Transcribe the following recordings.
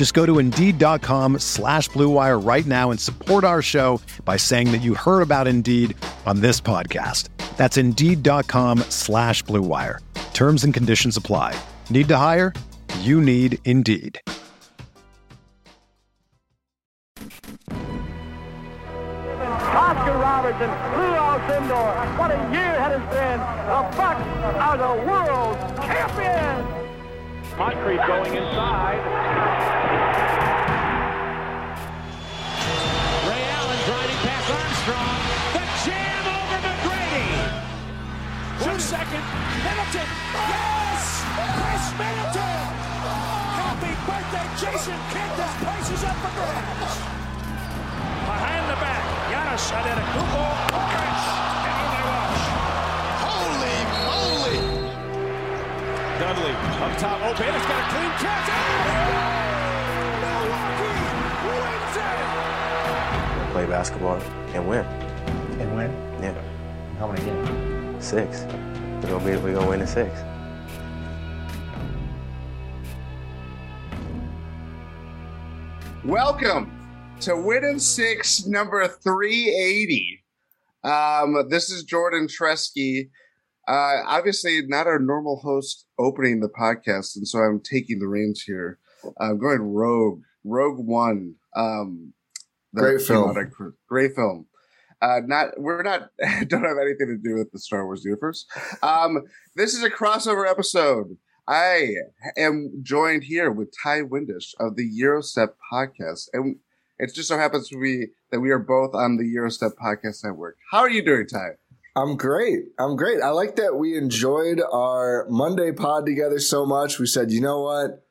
Just go to Indeed.com slash BlueWire right now and support our show by saying that you heard about Indeed on this podcast. That's Indeed.com slash BlueWire. Terms and conditions apply. Need to hire? You need Indeed. Oscar Robertson, Lou Alcindor. What a year it has been. The Bucks are the world champions. Moncrief going inside. Second. Middleton. Yes! Khris Middleton! Happy birthday, Jason Kidd. This place is up for grabs. Behind the back. Giannis Antetokounmpo. Khris. And on they rush. Holy moly! Dudley up top. Open. It's got a clean catch. Oh! Milwaukee wins it. play basketball and win. And win? Yeah, How many games? Six. We're gonna be we're gonna win in six. Welcome to Win in Six, number 380. Um, this is Jordan Treske. Uh, obviously, not our normal host opening the podcast, and so I'm taking the reins here. I'm going Rogue, Rogue One. Um, Great film. Great film. Uh, not we're not don't have anything to do with the Star Wars universe. Um, this is a crossover episode. I am joined here with Ti Windisch of the Gyro Step podcast, and it just so happens to be that we are both on the Gyro Step podcast network. How are you doing, Ti? I'm great. I'm great. I like that we enjoyed our Monday pod together so much. We said, you know what?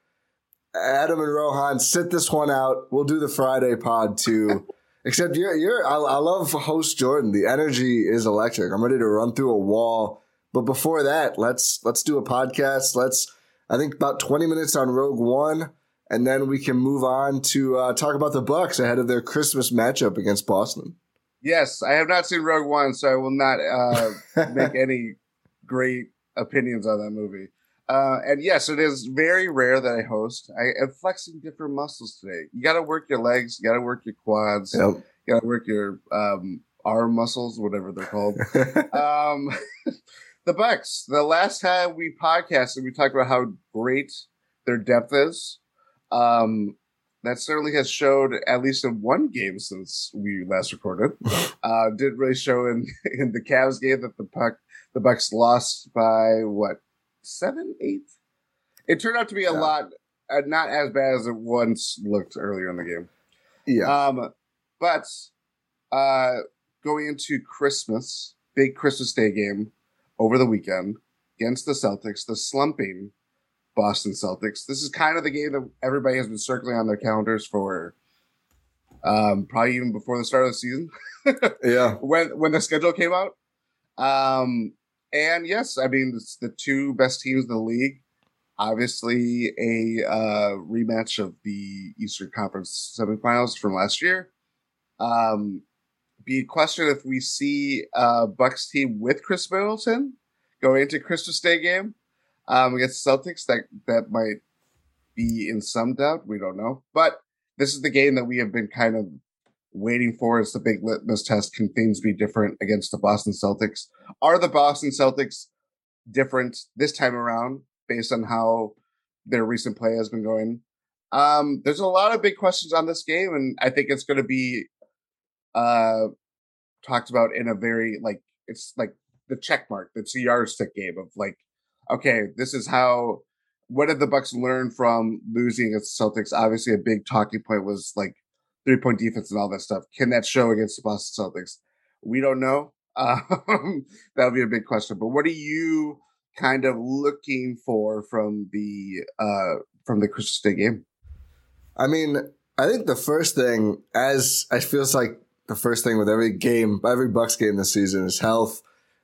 Adam and Rohan, sit this one out. We'll do the Friday pod too. Except you're, you're, I, I love host Jordan. The energy is electric. I'm ready to run through a wall. But before that, let's let's do a podcast. Let's, I think about 20 minutes on Rogue One, and then we can move on to uh, talk about the Bucks ahead of their Christmas matchup against Boston. Yes, I have not seen Rogue One, so I will not uh, make any great opinions on that movie. Uh, and yes, it is very rare that I host. I am flexing different muscles today. You got to work your legs, you got to work your quads, Yep. you got to work your um, arm muscles, whatever they're called. um, the Bucks. The last time we podcasted, we talked about how great their depth is. Um, that certainly has showed at least in one game since we last recorded. Uh, didn't really show in in the Cavs game that the puck the Bucks lost by what seven eight. It turned out to be a Yeah. lot, uh, not as bad as it once looked earlier in the game. yeah. Um, but uh, going into Christmas, big Christmas Day game over the weekend against the Celtics, the slumping Boston Celtics. This is kind of the game that everybody has been circling on their calendars for um, probably even before the start of the season yeah. when when the schedule came out. Um, and yes, I mean it's the two best teams in the league. Obviously, a uh, rematch of the Eastern Conference semifinals from last year. Um, be a question if we see a Bucks team with Khris Middleton going into Christmas Day game um, against Celtics. That that might be in some doubt. We don't know, but this is the game that we have been kind of waiting for. It's the big litmus test. Can things be different against the Boston Celtics? Are the Boston Celtics different this time around based on how their recent play has been going? Um, there's a lot of big questions on this game, and I think it's going to be uh, talked about in a very like it's like the check mark. That's a yardstick game of like, okay, this is how. What did the Bucks learn from losing against the Celtics? Obviously, a big talking point was like three point defense and all that stuff. Can that show against the Boston Celtics? We don't know. Um, that'll be a big question. But what are you kind of looking for from the uh, from the Christmas Day game? I mean, I think the first thing, as it feels like the first thing with every game, every Bucks game this season, is health.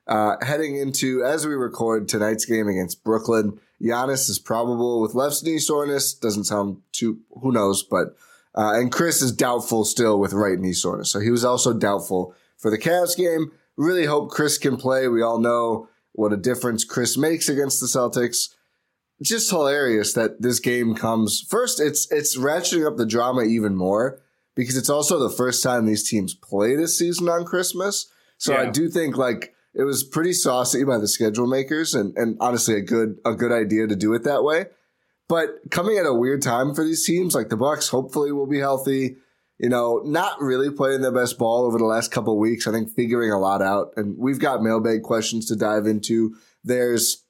Uh, heading into as we record tonight's game against Brooklyn, Giannis is probable with left knee soreness. Doesn't sound too. Who knows? But uh, and Khris is doubtful still with right knee soreness, so he was also doubtful for the Cavs game. Really hope Khris can play. We all know what a difference Khris makes against the Celtics. Just hilarious that this game comes first. It's it's ratcheting up the drama even more because it's also the first time these teams play this season on Christmas. So yeah. I do think like it was pretty saucy by the schedule makers and, and honestly a good a good idea to do it that way. But coming at a weird time for these teams, like the Bucks hopefully will be healthy you know, not really playing their best ball over the last couple weeks. I think figuring a lot out. And we've got mailbag questions to dive into. There's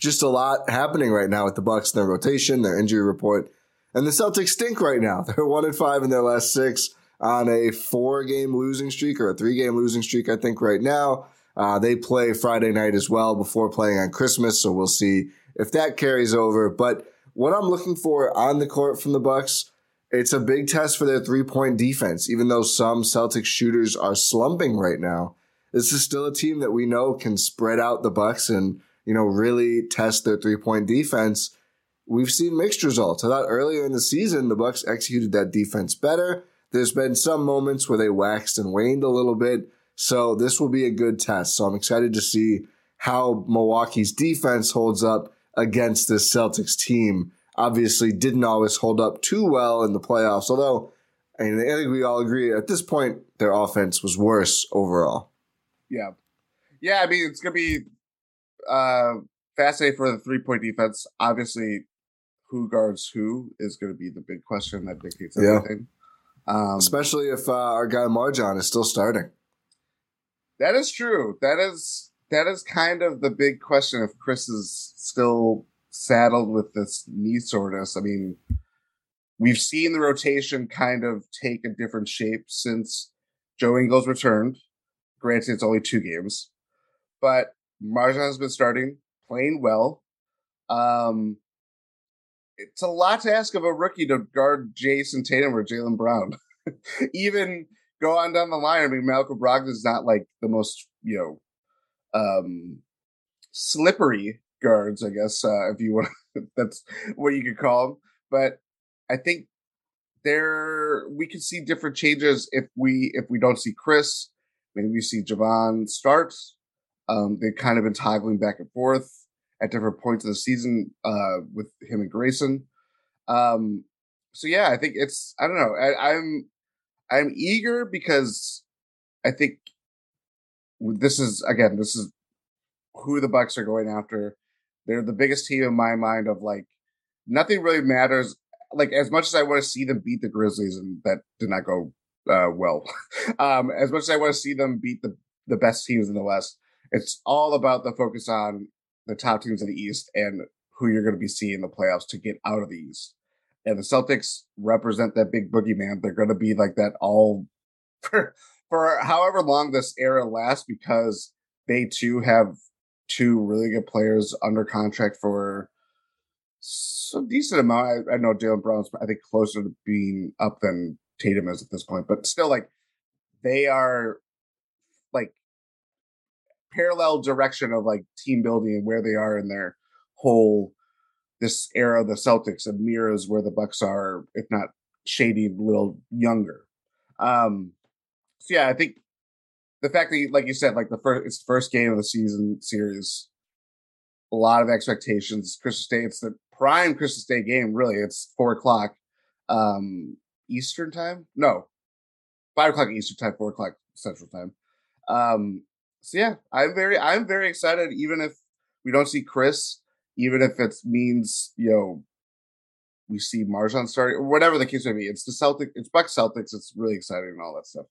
just a lot happening right now with the Bucks, their rotation, their injury report. And the Celtics stink right now. They're one and five in their last six on a four game losing streak or a three game losing streak, I think, right now. Uh, they play Friday night as well before playing on Christmas. So we'll see if that carries over. But what I'm looking for on the court from the Bucks, it's a big test for their three point defense, even though some Celtics shooters are slumping right now. This is still a team that we know can spread out the Bucks and, you know, really test their three point defense. We've seen mixed results. I thought earlier in the season, the Bucks executed that defense better. There's been some moments where they waxed and waned a little bit. So this will be a good test. So I'm excited to see how Milwaukee's defense holds up against this Celtics team obviously didn't always hold up too well in the playoffs. Although, I, mean, I think we all agree at this point their offense was worse overall. Yeah, yeah. I mean, it's gonna be uh, fascinating for the three point defense. Obviously, who guards who is going to be the big question that dictates everything. Yeah. Um, Especially if uh, our guy MarJon is still starting. That is true. That is that is kind of the big question if Khris is still saddled with this knee soreness. I mean, we've seen the rotation kind of take a different shape since Joe Ingles returned. Granted, it's only two games, but MarJon has been starting, playing well. Um, it's a lot to ask of a rookie to guard Jayson Tatum or Jaylen Brown. Even go on down the line. I mean, Malcolm Brogdon is not like the most, you know, um, slippery guards, I guess, uh, if you want. that's what you could call them. But I think there we could see different changes if we if we don't see Khris, Maybe we see Jevon start. Um, they've kind of been toggling back and forth at different points of the season uh, with him and Grayson. Um, so yeah, I think it's I don't know. I, I'm I'm eager because I think this is again this is who the Bucks are going after. They're the biggest team in my mind of like nothing really matters. Like as much as I want to see them beat the Grizzlies, and that did not go uh, well. um, as much as I want to see them beat the the best teams in the West, it's all about the focus on the top teams in the East and who you're going to be seeing in the playoffs to get out of the East. And the Celtics represent that big boogeyman. They're going to be like that all for, however long this era lasts because they too have two really good players under contract for some decent amount. I, I know Jaylen Brown's I think closer to being up than Tatum is at this point, but still, like they are like parallel direction of like team building and where they are in their whole this era of the Celtics and mirrors where the Bucks are, if not shady, a little younger. Um, so yeah, I think the fact that, like you said, like the first, it's the first game of the season series. A lot of expectations. Christmas Day, it's the prime Christmas Day game. Really, it's four o'clock um, Eastern time. No, five o'clock Eastern time, four o'clock Central time. Um, so yeah, I'm very, I'm very excited. Even if we don't see Khris, even if it means you know we see MarJon starting or whatever the case may be. It's the Celtic, it's Buck Celtics. It's really exciting and all that stuff.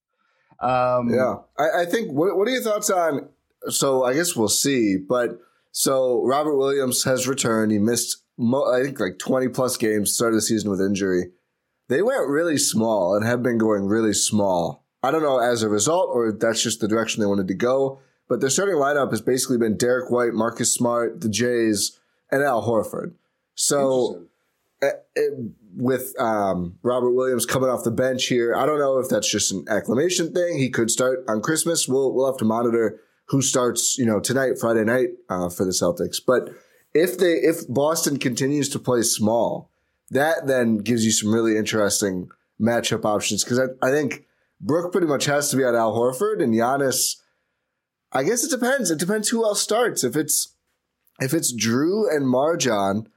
Um, yeah, I, I think. What, what are your thoughts on so I guess we'll see. But so Robert Williams has returned. He missed, mo- I think, like 20 plus games, started the season with injury. They went really small and have been going really small. I don't know as a result or that's just the direction they wanted to go. But their starting lineup has basically been Derrick White, Marcus Smart, the Jays, and Al Horford. So with um, Robert Williams coming off the bench here, I don't know if that's just an acclamation thing. He could start on Christmas. We'll we'll have to monitor who starts, you know, tonight, Friday night uh, for the Celtics. But if they if Boston continues to play small, that then gives you some really interesting matchup options because I, I think Brook pretty much has to be on Al Horford and Giannis. I guess it depends. It depends who else starts. If it's if it's Jrue and MarJon,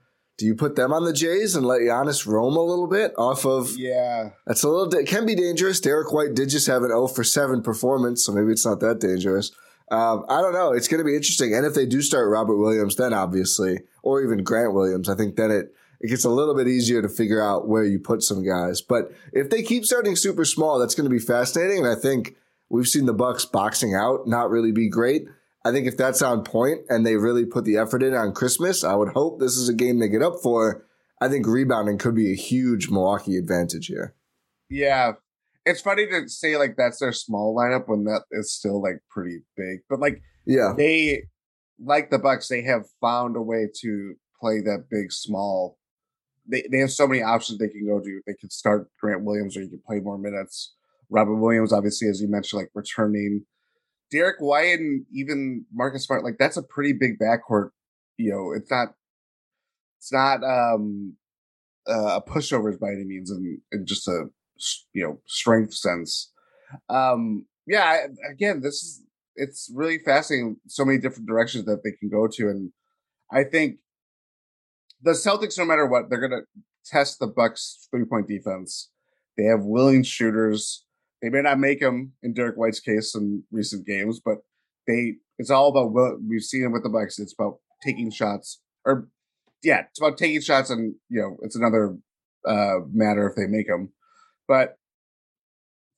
do you put them on the Jays and let Giannis roam a little bit off of? Yeah, that's a little. It can be dangerous. Derrick White did just have an 0 for 7 performance, so maybe it's not that dangerous. Um, I don't know. It's going to be interesting. And if they do start Robert Williams, then obviously, or even Grant Williams, I think then it it gets a little bit easier to figure out where you put some guys. But if they keep starting super small, that's going to be fascinating. And I think we've seen the Bucks boxing out not really be great. I think if that's on point and they really put the effort in on Christmas, I would hope this is a game they get up for. I think rebounding could be a huge Milwaukee advantage here. Yeah. It's funny to say like that's their small lineup when that is still like pretty big. But like yeah, they like the Bucks, they have found a way to play that big small. They they have so many options they can go to. They could start Grant Williams or you can play more minutes. Robert Williams, obviously, as you mentioned, like returning. Derrick White and even Marcus Smart, like that's a pretty big backcourt. You know, it's not it's not um uh, a pushovers by any means, and, just a you know strength sense. Um Yeah, I, again, this is it's really fascinating. So many different directions that they can go to, and I think the Celtics, no matter what, they're gonna test the Bucks three point defense. They have willing shooters. They may not make them in Derrick White's case in recent games, but they it's all about what we've seen it with the Bucks. It's about taking shots, or yeah, it's about taking shots, and you know it's another uh matter if they make them. But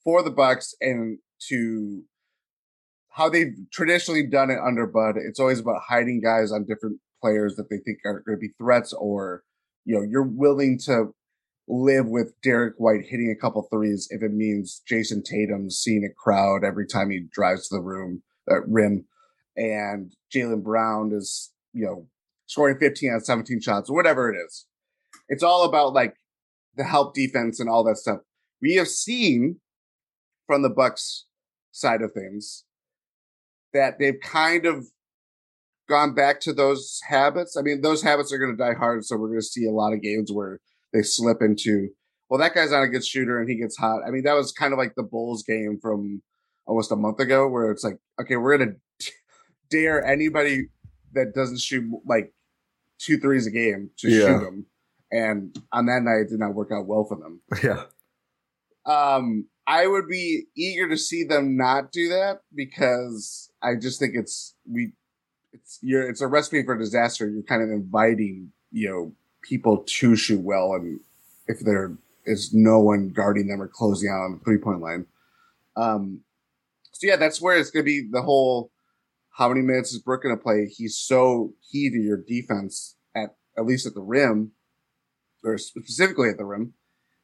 for the Bucks and to how they've traditionally done it under Bud, it's always about hiding guys on different players that they think are going to be threats, or you know you're willing to live with Derrick White hitting a couple threes if it means Jayson Tatum seeing a crowd every time he drives to the room uh, rim, and Jaylen Brown is you know scoring 15 out 17 shots, or whatever it is. It's all about like the help defense and all that stuff. We have seen from the Bucks side of things that they've kind of gone back to those habits. I mean, those habits are going to die hard, so we're going to see a lot of games where they slip into, well, that guy's not a good shooter and he gets hot. I mean, that was kind of like the Bulls game from almost a month ago, where it's like, okay, we're going to dare anybody that doesn't shoot like two threes a game to Yeah. shoot them. And on that night, it did not work out well for them. Yeah. Um, I would be eager to see them not do that because I just think it's we it's you're it's a recipe for disaster. You're kind of inviting, you know, people to shoot well and if there is no one guarding them or closing out on the three point line. Um so yeah, that's where it's gonna be the whole how many minutes is Brook gonna play? He's so key to your defense at at least at the rim, or specifically at the rim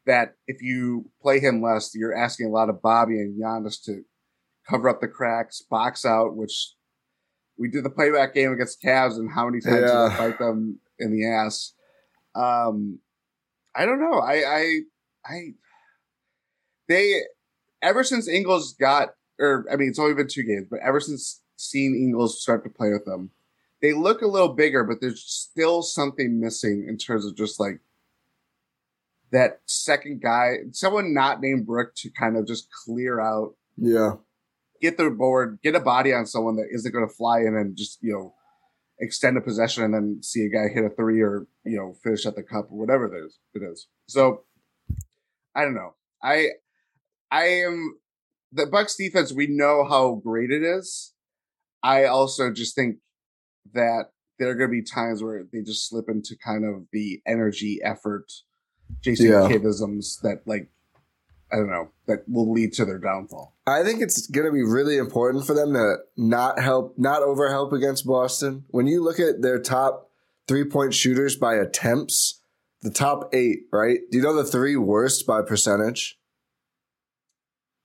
that if you play him less, you're asking a lot of Bobby and Giannis to cover up the cracks, box out, which we did the playback game against Cavs and how many times did Yeah. I fight them in the ass? Um, I don't know. I, I, I, they, ever since Ingles got, or I mean, it's only been two games, but ever since seeing Ingles start to play with them, they look a little bigger, but there's still something missing in terms of just like that second guy, someone not named Brook to kind of just clear out, Yeah. get the board, get a body on someone that isn't going to fly in and just, you know, extend a possession and then see a guy hit a three or, you know, finish at the cup or whatever it is. It is. So I don't know. I, I am the Bucks defense. We know how great it is. I also just think that there are going to be times where they just slip into kind of the energy effort, Jason Yeah. Kiddisms that like I don't know that will lead to their downfall. I think it's going to be really important for them to not help, not over help against Boston. When you look at their top three point shooters by attempts, the top eight, right? Do you know the three worst by percentage?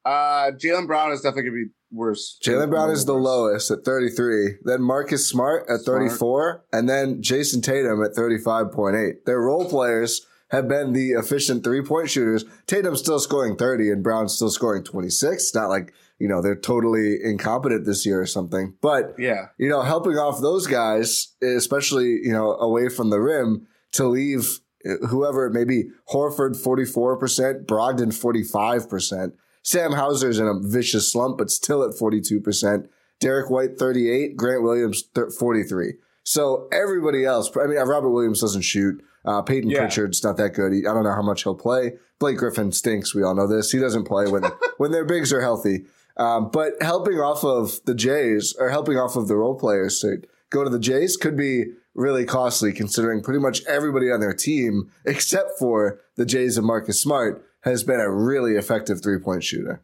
Uh, Jaylen Brown is definitely going to be worse. Jaylen Brown is the Worse. lowest at 33. Then Marcus Smart at Smart. 34. And then Jayson Tatum at 35.8. They're role players have been the efficient three point shooters. Tatum's still scoring 30 and Brown's still scoring 26. Not like, you know, they're totally incompetent this year or something. But, Yeah, you know, helping off those guys, especially, you know, away from the rim to leave eh, whoever it may be, Horford 44%, Brogdon 45%. Sam Hauser's in a vicious slump, but still at 42%. Derrick White 38, Grant Williams 43. So everybody else, I mean, Robert Williams doesn't shoot. Uh, Payton Yeah. Pritchard's not that good. He, I don't know how much he'll play. Blake Griffin stinks. We all know this. He doesn't play when when their bigs are healthy. Um, but helping off of the Jays or helping off of the role players to go to the Jays could be really costly considering pretty much everybody on their team, except for the Jays and Marcus Smart, has been a really effective three point shooter.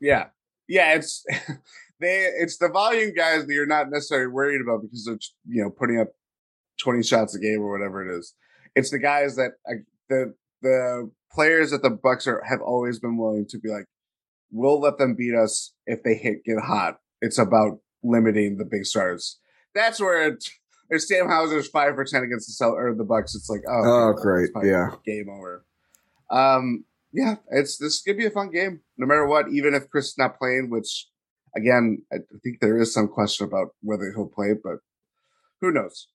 yeah, yeah. It's they. It's the volume guys that you're not necessarily worried about because they're you know putting up twenty shots a game or whatever it is. It's the guys that uh, the the players that the Bucks are have always been willing to be like, we'll let them beat us if they hit get hot. It's about limiting the big stars. That's where it. If Sam Hauser's five for ten against the Cel- or the Bucks, it's like oh, Oh, okay, great. Yeah. game over. Um, yeah, it's this could be a fun game, no matter what. Even if Khris is not playing, which again, I think there is some question about whether he'll play, but who knows?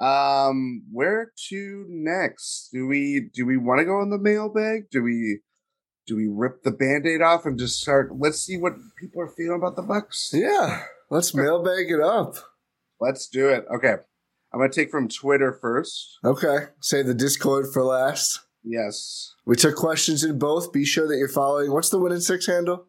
Um, where to next? Do we do we want to go in the mailbag? Do we do we rip the band-aid off and just start? Let's see what people are feeling about the Bucks. Yeah. Let's mailbag it up. Let's do it. Okay, I'm gonna take from Twitter first. Okay. Save the Discord for last. Yes. We took questions in both. Be sure that you're following. What's the win in six handle?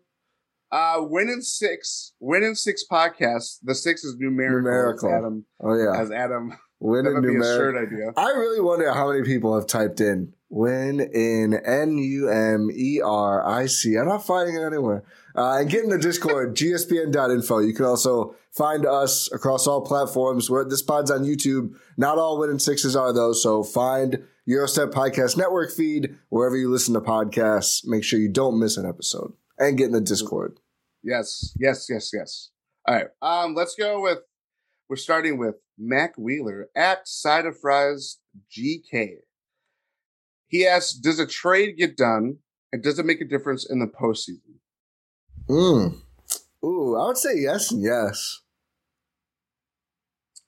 Uh, win in six, win in six podcast. The six is numerical. Numerical. Adam, Oh yeah. as Adam. Win That in would be a numeric. shirt idea. I really wonder how many people have typed in win in N U M E R I C. I'm not finding it anywhere. Uh, and get in the Discord, gspn.info. You can also find us across all platforms. Where this pod's on YouTube. Not all win in sixes are though. So find Gyro Step Podcast Network feed wherever you listen to podcasts. Make sure you don't miss an episode and get in the Discord. Yes, yes, yes, yes. All right. Um, let's go with. We're starting with Mac Wheeler at Side of Fries GK. He asks, "Does a trade get done, and does it make a difference in the postseason?" Mm. Ooh, I would say yes and yes.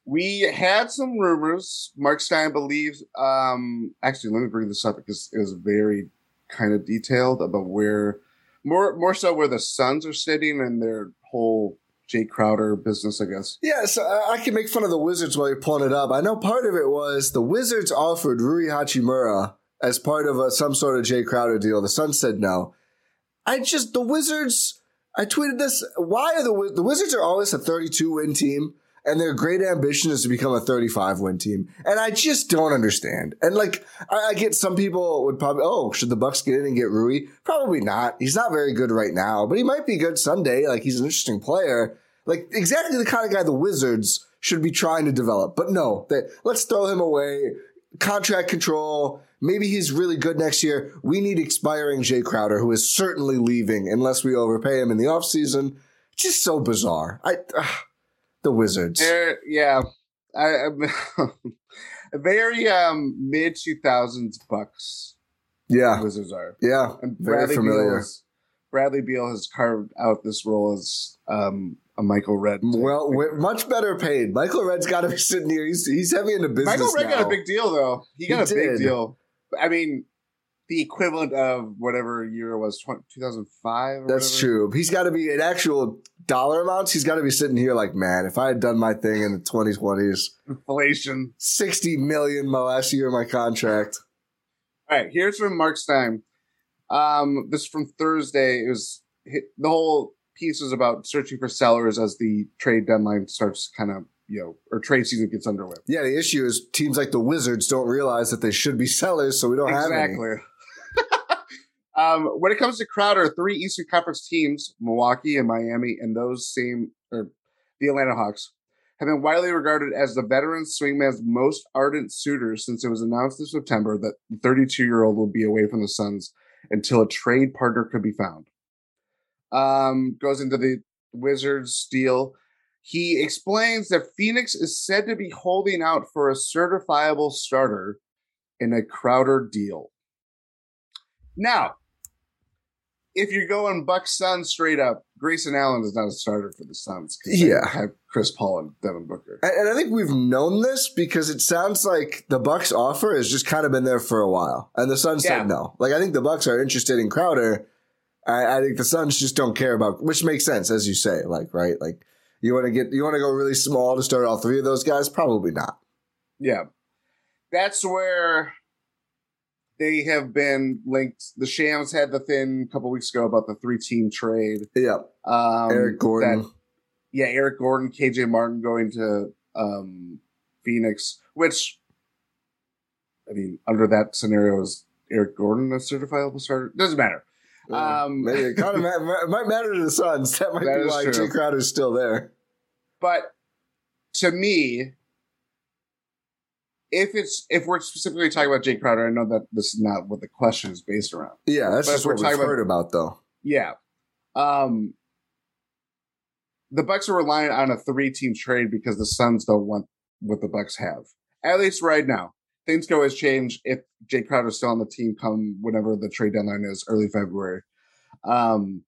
We had some rumors. Marc Stein believes. Um, actually, let me bring this up because it was very kind of detailed about where, more more so where the Suns are sitting and their whole Jae Crowder business. I guess. Yeah, so I can make fun of the Wizards while you're pulling it up. I know part of it was the Wizards offered Rui Hachimura as part of a, some sort of Jae Crowder deal. The Suns said no. I just the Wizards. I tweeted this. Why are the the Wizards are always a 32 win team, and their great ambition is to become a 35 win team, and I just don't understand. And like, I, I get some people would probably, oh, should the Bucks get in and get Rui? Probably not. He's not very good right now, but he might be good someday. Like he's an interesting player, like exactly the kind of guy the Wizards should be trying to develop. But no, they, let's throw him away. Contract control. Maybe he's really good next year. We need expiring Jae Crowder, who is certainly leaving unless we overpay him in the offseason. Just so bizarre. I the Wizards. They're, yeah, I, very um mid two thousands Bucks. Yeah, Wizards are. yeah, And very Bradley familiar. Beal has, Bradley Beal has carved out this role as um a Michael Redd. Well, much better paid. Michael Redd's got to be sitting here. He's he's heavy into business Michael Redd now. got a big deal though. He got He a big deal. I mean, the equivalent of whatever year it was, two thousand five. That's true. He's got to be in actual dollar amounts. He's got to be sitting here like, man, if I had done my thing in the 2020s, Inflation. 60 million my last year of my contract. All right, here's from Marc Stein. Um, this is from Thursday. It was the whole piece about searching for sellers as the trade deadline starts, kind of you know, or trade season gets underway. Yeah, the issue is teams like the Wizards don't realize that they should be sellers, so we don't have any. Exactly. Um, when it comes to Crowder, three Eastern Conference teams, Milwaukee and Miami, and those same, or the Atlanta Hawks, have been widely regarded as the veteran swingman's most ardent suitors since it was announced in September that the 32 year old will be away from the Suns until a trade partner could be found. Um, goes into the Wizards deal. He explains that Phoenix is said to be holding out for a certifiable starter in a Crowder deal. Now, if you're going Bucks Suns straight up, Grayson Allen is not a starter for the Suns. Yeah. have Chris Paul and Devin Booker. And, and I think we've known this because it sounds like the Bucks offer has just kind of been there for a while, and the Suns Yeah. said no. Like I think the Bucks are interested in Crowder. I, I think the Suns just don't care about, which makes sense as you say. Like right, like you want to get you want to go really small to start all three of those guys? Probably not. Yeah. That's where they have been linked. The Shams had the thing a couple weeks ago about the three team trade. Yeah, Um, Eric Gordon. that- yeah, Eric Gordon, KJ Martin going to um, Phoenix, which, I mean, under that scenario, is Eric Gordon a certifiable starter? Doesn't matter. Um, Maybe it kind of ma- might matter to the Suns. That might That be why true. Jae Crowder's still there. But to me, if it's if we're specifically talking about Jae Crowder, I know that this is not what the question is based around. Yeah, that's But just if we're what we've about- heard about, though. Yeah. Um the Bucks are relying on a three team trade because the Suns don't want what the Bucks have. At least right now. Things can always change if Jae Crowder's still on the team come whenever the trade deadline is, early February. Um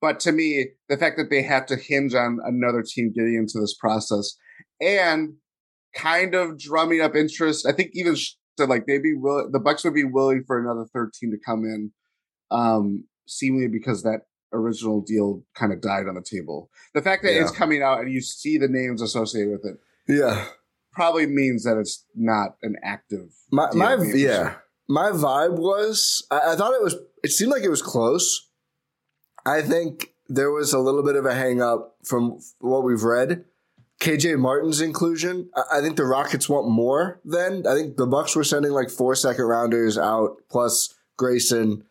but to me, the fact that they have to hinge on another team getting into this process and kind of drumming up interest, I think even said like they'd be willing, the Bucks would be willing for another third team to come in, um, seemingly because that original deal kind of died on the table. The fact that it's coming out and you see the names associated with it Yeah, probably means that it's not an active. my my yeah, my vibe was I, I thought it was. It seemed like it was close. I think there was a little bit of a hang up from what we've read. KJ Martin's inclusion. I, I think the Rockets want more. Then I think the Bucks were sending like four second rounders out plus Grayson.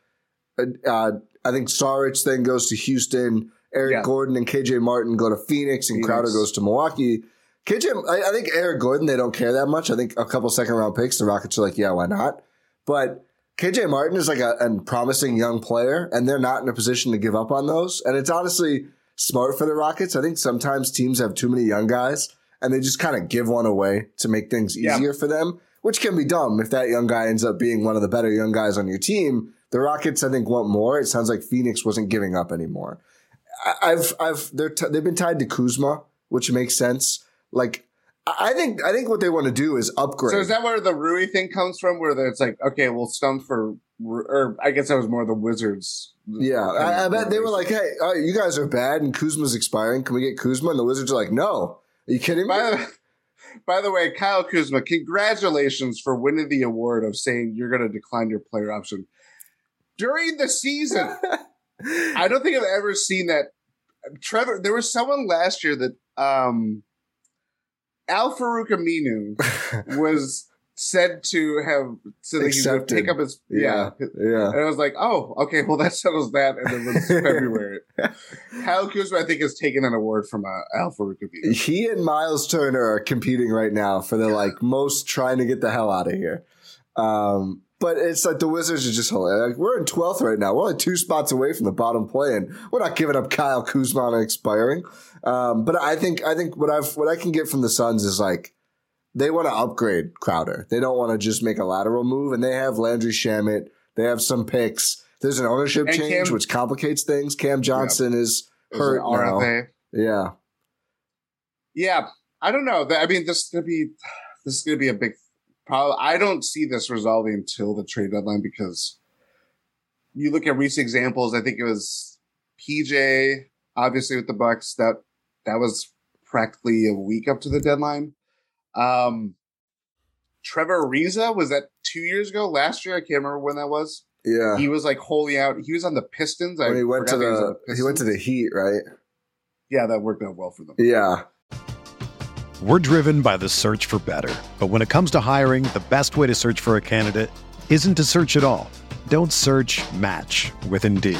Uh, uh, I think Saric then goes to Houston. Eric Yeah. Gordon and KJ Martin go to Phoenix, and Phoenix. Crowder goes to Milwaukee. KJ, I, I think Eric Gordon, they don't care that much. I think a couple second round picks, the Rockets are like, yeah, why not? But KJ Martin is like a, a promising young player, and they're not in a position to give up on those. And it's honestly smart for the Rockets. I think sometimes teams have too many young guys, and they just kind of give one away to make things Yeah. easier for them, which can be dumb if that young guy ends up being one of the better young guys on your team. The Rockets, I think, want more. It sounds like Phoenix wasn't giving up anymore. I've, I've, they're t- they've been tied to Kuzma, which makes sense. Like, I think, I think what they want to do is upgrade. So is that where the Rui thing comes from? Where it's like, okay, well, stump for, or I guess that was more the Wizards. Yeah, I, I bet they were like, "Hey, uh, you guys are bad, and Kuzma's expiring. Can we get Kuzma?" And the Wizards are like, "No, are you kidding me?" By the, by the way, Kyle Kuzma, congratulations for winning the award of saying you're going to decline your player option during the season. I don't think I've ever seen that. Trevor, there was someone last year that um, Al-Farouq Aminu was said to have so that he would pick up his yeah. yeah, yeah. And I was like, oh, okay, well that settles that. And then it was February. Kyle Kuzma, I think, has taken an award from uh, Al-Farouq Aminu. He and Myles Turner are competing right now for the like most trying to get the hell out of here. Um, but it's like the Wizards are just hilarious. Like, we're in twelfth right now. We're only two spots away from the bottom play, and we're not giving up Kyle Kuzma on expiring. Um, but I think I think what I've what I can get from the Suns is like they want to upgrade Crowder. They don't want to just make a lateral move, and they have Landry Shamet. They have some picks. There's an ownership And change, Cam- which complicates things. Cam Johnson is hurt now. Yeah. Yeah, I don't know. I mean, this is gonna be this is gonna be a big problem. I don't see this resolving until the trade deadline because you look at recent examples. I think it was PJ, obviously with the Bucks. That that was practically a week up to the deadline. Um, Trevor Ariza was that two years ago, last year. I can't remember when that was. Yeah. He was like holding out. He was on the Pistons. I he went to forgot that he the he went to the Heat, right? yeah, that worked out well for them. Yeah. We're driven by the search for better. But when it comes to hiring, the best way to search for a candidate isn't to search at all. Don't search, match with Indeed.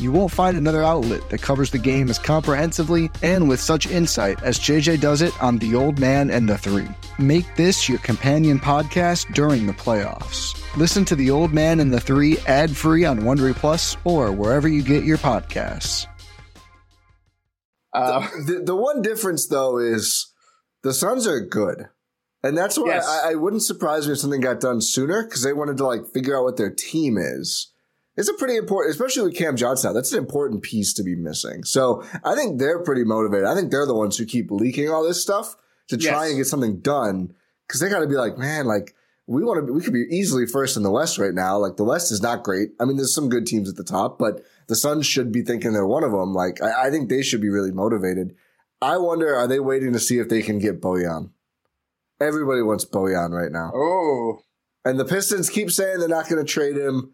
You won't find another outlet that covers the game as comprehensively and with such insight as JJ does it on The Old Man and the Three. Make this your companion podcast during the playoffs. Listen to The Old Man and the Three ad free on Wondery Plus or wherever you get your podcasts. Uh, the, the one difference though is the Suns are good. And that's why Yes. I, I wouldn't surprise me if something got done sooner because they wanted to like figure out what their team is. It's a pretty important, especially with Cam Johnson. That's an important piece to be missing. So I think they're pretty motivated. I think they're the ones who keep leaking all this stuff to try Yes. and get something done because they got to be like, man, like we want to, be, we could be easily first in the West right now. Like the West is not great. I mean, there's some good teams at the top, but the Suns should be thinking they're one of them. Like I, I think they should be really motivated. I wonder, are they waiting to see if they can get Bojan? Everybody wants Bojan right now. oh, And the Pistons keep saying they're not going to trade him.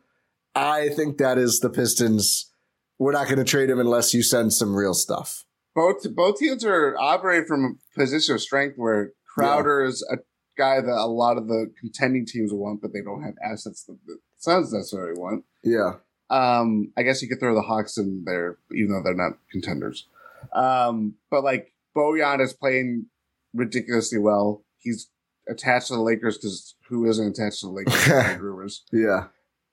I think that is the Pistons. We're not going to trade him unless you send some real stuff. both both teams are operating from a position of strength where Crowder is a guy that a lot of the contending teams want, but they don't have assets that the Suns necessarily want. Yeah. Um, I guess you could throw the Hawks in there, even though they're not contenders. Um, but like Bojan is playing ridiculously well. He's attached to the Lakers because who isn't attached to the Lakers? Rumors. Yeah.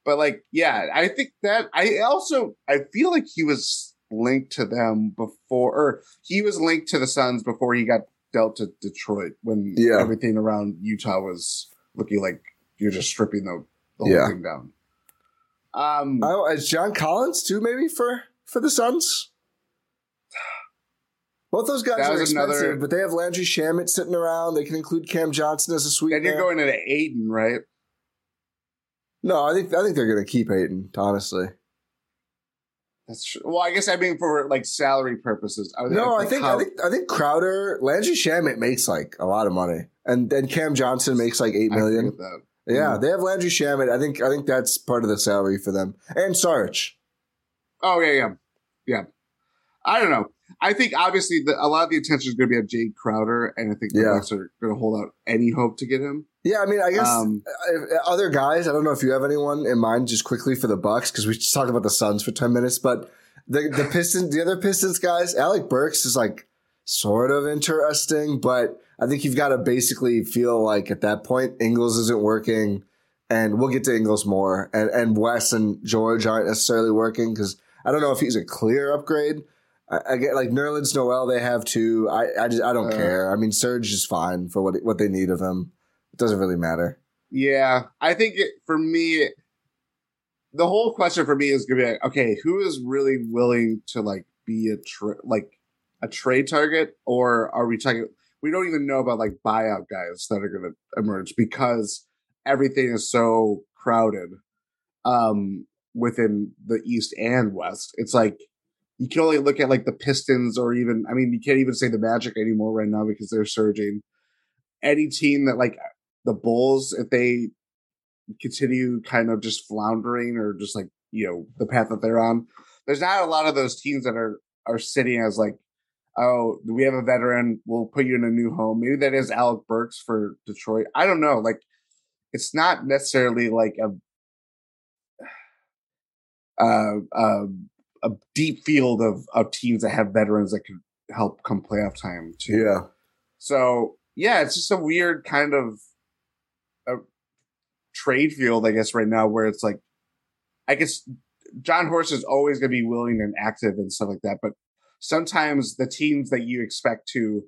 But like, yeah, I think that I also I feel like he was linked to them before, or he was linked to the Suns before he got dealt to Detroit when Yeah. everything around Utah was looking like you're just stripping the, the whole thing down. Um, Oh, is John Collins too, maybe for for the Suns? Both those guys are expensive, another- but they have Landry Shamet sitting around. They can include Cam Johnson as a sweetener. then you're going into Ayton, right? No, I think I think they're going to keep Ayton. Honestly, That's true. Well, I guess I mean for like salary purposes. I, no, I think how- I think I think Crowder, Landry Shamet makes like a lot of money, and then Cam Johnson makes like eight million. I agree million. with that. Yeah, mm. they have Landry Shamet. I think I think that's part of the salary for them, and Sarge. Oh yeah, yeah, yeah. I don't know. I think obviously the, a lot of the attention is going to be on Jae Crowder, and I think the Yeah. Bucks are going to hold out any hope to get him. Yeah, I mean, I guess Um, uh, other guys. I don't know if you have anyone in mind, just quickly for the Bucks, because we just talked about the Suns for ten minutes. But the the Pistons, the other Pistons guys, Alec Burks is like sort of interesting, but I think you've got to basically feel like at that point Ingles isn't working, and we'll get to Ingles more, and and Wes and George aren't necessarily working because I don't know if he's a clear upgrade. I, I get like Nerlens Noel they have too. I I just I don't Uh. care. I mean Serge is fine for what what they need of him. It doesn't really matter. Yeah, I think it, for me, the whole question for me is going to be like, okay, who is really willing to like be a tra- like a trade target, or are we talking? We don't even know about like buyout guys that are going to emerge because everything is so crowded um, within the East and West. It's like you can only look at like the Pistons or even, I mean, you can't even say the Magic anymore right now because they're surging. Any team that like the Bulls, if they continue kind of just floundering or just like, you know, the path that they're on, there's not a lot of those teams that are are sitting as like, oh, we have a veteran, we'll put you in a new home. Maybe that is Alec Burks for Detroit. I don't know. Like, it's not necessarily like a uh, uh, a deep field of of teams that have veterans that could help come playoff time too. Yeah. So yeah, it's just a weird kind of a trade field, I guess, right now where it's like, I guess Jon Horst is always going to be willing and active and stuff like that, but sometimes the teams that you expect to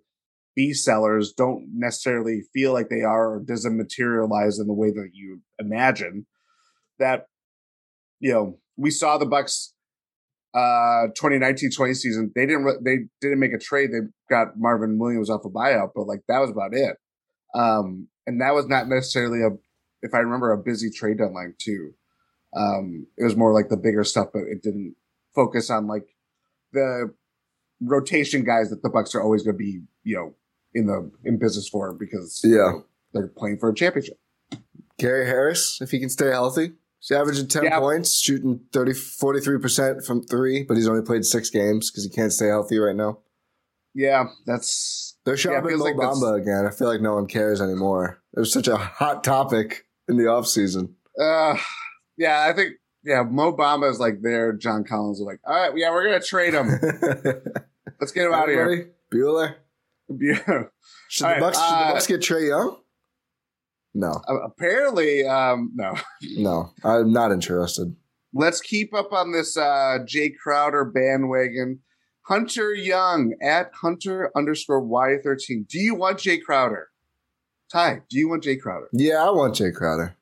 be sellers don't necessarily feel like they are or doesn't materialize in the way that you imagine. That you know, we saw the Bucks uh 2019-20 season they didn't re- they didn't make a trade they got marvin williams off a buyout but like that was about it um and that was not necessarily a if i remember a busy trade deadline too um it was more like the bigger stuff but it didn't focus on like the rotation guys that the bucks are always going to be you know in the in business for because Yeah. you know, they're playing for a championship Gary Harris, if he can stay healthy. He's averaging 10 Yeah. points, shooting 30, 43% from three, but he's only played six games because he can't stay healthy right now. yeah that's They're Yeah, shopping feels Mo like Bamba again. I feel like no one cares anymore. It was such a hot topic in the offseason. Uh, yeah, I think yeah, Mo Bamba is like there. John Collins is like, all right, yeah, we're gonna trade him. Let's get him out of here. Bueller. Bueller? Should, All the right, Bucks, should uh, the Bucks get Trae Young? No, Uh, Apparently, um, no. no. I'm not interested. Let's keep up on this uh Jae Crowder bandwagon. Hunter Young at Hunter underscore Y thirteen. Do you want Jae Crowder? Ti, do you want Jae Crowder? Yeah, I want Jae Crowder.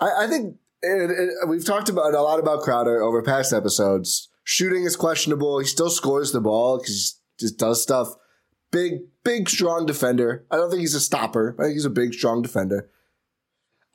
I, I think it, it, we've talked about a lot about Crowder over past episodes. Shooting is questionable. He still scores the ball because he just does stuff. Big, big, strong defender. I don't think he's a stopper. I think he's a big, strong defender.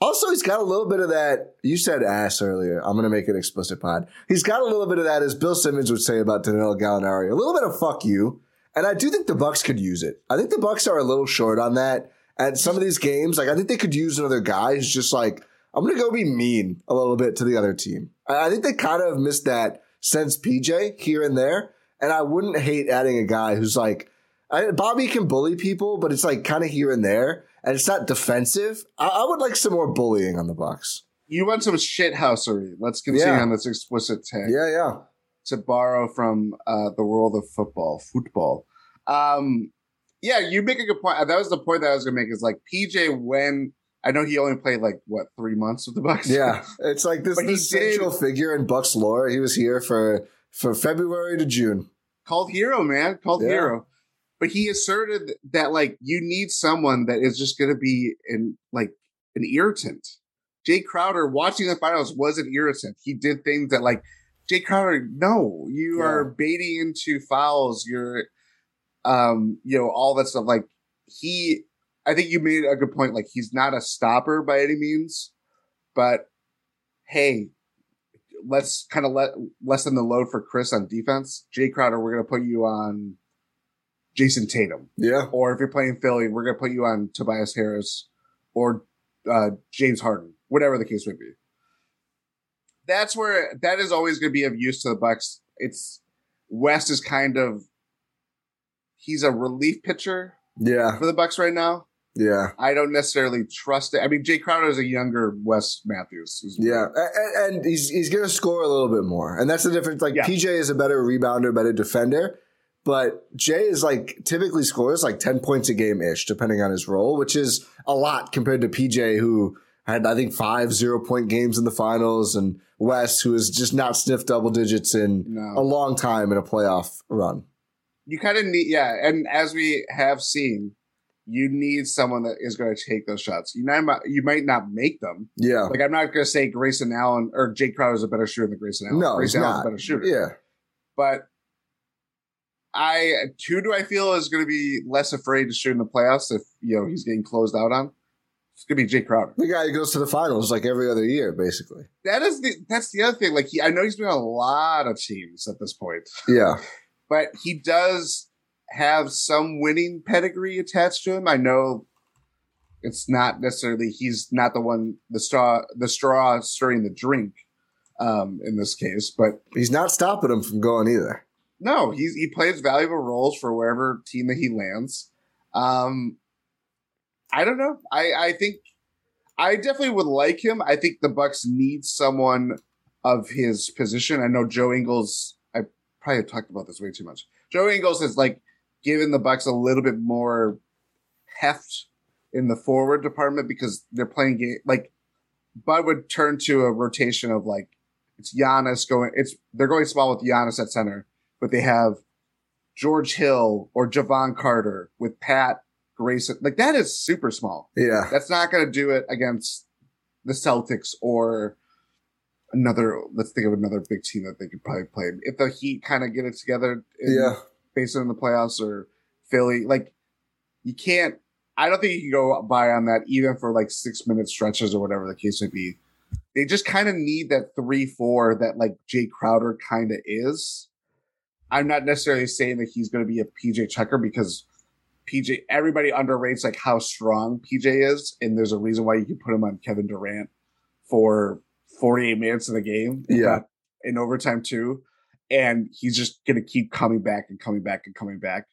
Also, he's got a little bit of that. You said ass earlier. I'm going to make an explicit pod. He's got a little bit of that, as Bill Simmons would say about Danilo Gallinari. A little bit of fuck you. And I do think the Bucks could use it. I think the Bucks are a little short on that. And some of these games, like I think they could use another guy who's just like, I'm gonna go be mean a little bit to the other team. I I think they kind of missed that since PJ here and there. And I wouldn't hate adding a guy who's like, I, Bobby can bully people, but it's like kind of here and there, and it's not defensive. I, I would like some more bullying on the Bucks. You want some shithousery. Let's continue Yeah. on this explicit tag. Yeah, yeah. to borrow from uh, the world of football, football. Um, yeah, you make a good point. That was the point that I was going to make. Is like PJ when I know he only played like what three months with the Bucks. Yeah, it's like this, this central figure in Bucks lore. He was here for for February to June. called hero, man, called Yeah. hero. But he asserted that like you need someone that is just going to be in like an irritant. Jae Crowder watching the finals was an irritant. He did things that like Jae Crowder. No, you Yeah. are baiting into fouls. You're, um, you know, all that stuff. Like he, I think you made a good point. Like he's not a stopper by any means, but hey, let's kind of let lessen the load for Khris on defense. Jae Crowder, we're going to put you on Jayson Tatum, Yeah, or if you're playing Philly, we're going to put you on Tobias Harris or uh, James Harden, whatever the case may be. That's where that is always going to be of use to the Bucks. It's Wes is kind of he's a relief pitcher yeah, for the Bucks right now. yeah. I don't necessarily trust it. I mean, Jae Crowder is a younger Wes Matthews. Yeah, A- a- and he's he's going to score a little bit more, and that's the difference. Like Yeah. PJ is a better rebounder, better defender, but Jae is like typically scores like ten points a game ish, depending on his role, which is a lot compared to PJ, who had I think five zero point games in the finals, and Wes, who has just not sniffed double digits in No. a long time in a playoff run. you kind of need yeah and as we have seen you need someone that is going to take those shots. You might you might not make them. Yeah, like i'm not going to say grayson allen or Jae Crowder is a better shooter than grayson allen. No, he's grayson allen's a better shooter. Yeah, but i who do i feel is going to be less afraid to shoot in the playoffs if you know he's getting closed out on It's gonna be Jae Crowder. The guy who goes to the finals like every other year, basically. That is the that's the other thing. Like he, I know he's been on a lot of teams at this point, Yeah. but he does have some winning pedigree attached to him. I know it's not necessarily he's not the one the straw the straw stirring the drink um, in this case, but He's not stopping him from going either. No, he's he plays valuable roles for wherever team that he lands. Um, I don't know. I I think I definitely would like him. I think the Bucks need someone of his position. I know Joe Ingles. I probably talked about this way too much. Joe Ingles has like given the Bucks a little bit more heft in the forward department because they're playing game like Bud would turn to a rotation of like it's Giannis going. It's they're going small with Giannis at center, but they have George Hill or Jevon Carter with Pat Grayson. Like that is super small. Yeah. That's not going to do it against the Celtics or another. Let's think of another big team that they could probably play. If the Heat kind of get it together, in, Yeah. based on the playoffs or Philly, like you can't. I don't think you can go by on that even for like six minute stretches or whatever the case may be. They just kind of need that three four that like Jae Crowder kind of is. I'm not necessarily saying that he's going to be a PJ checker because PJ everybody underrates like how strong PJ is, and there's a reason why you can put him on Kevin Durant for 48 minutes in the game, Yeah. in overtime too, and he's just going to keep coming back and coming back and coming back.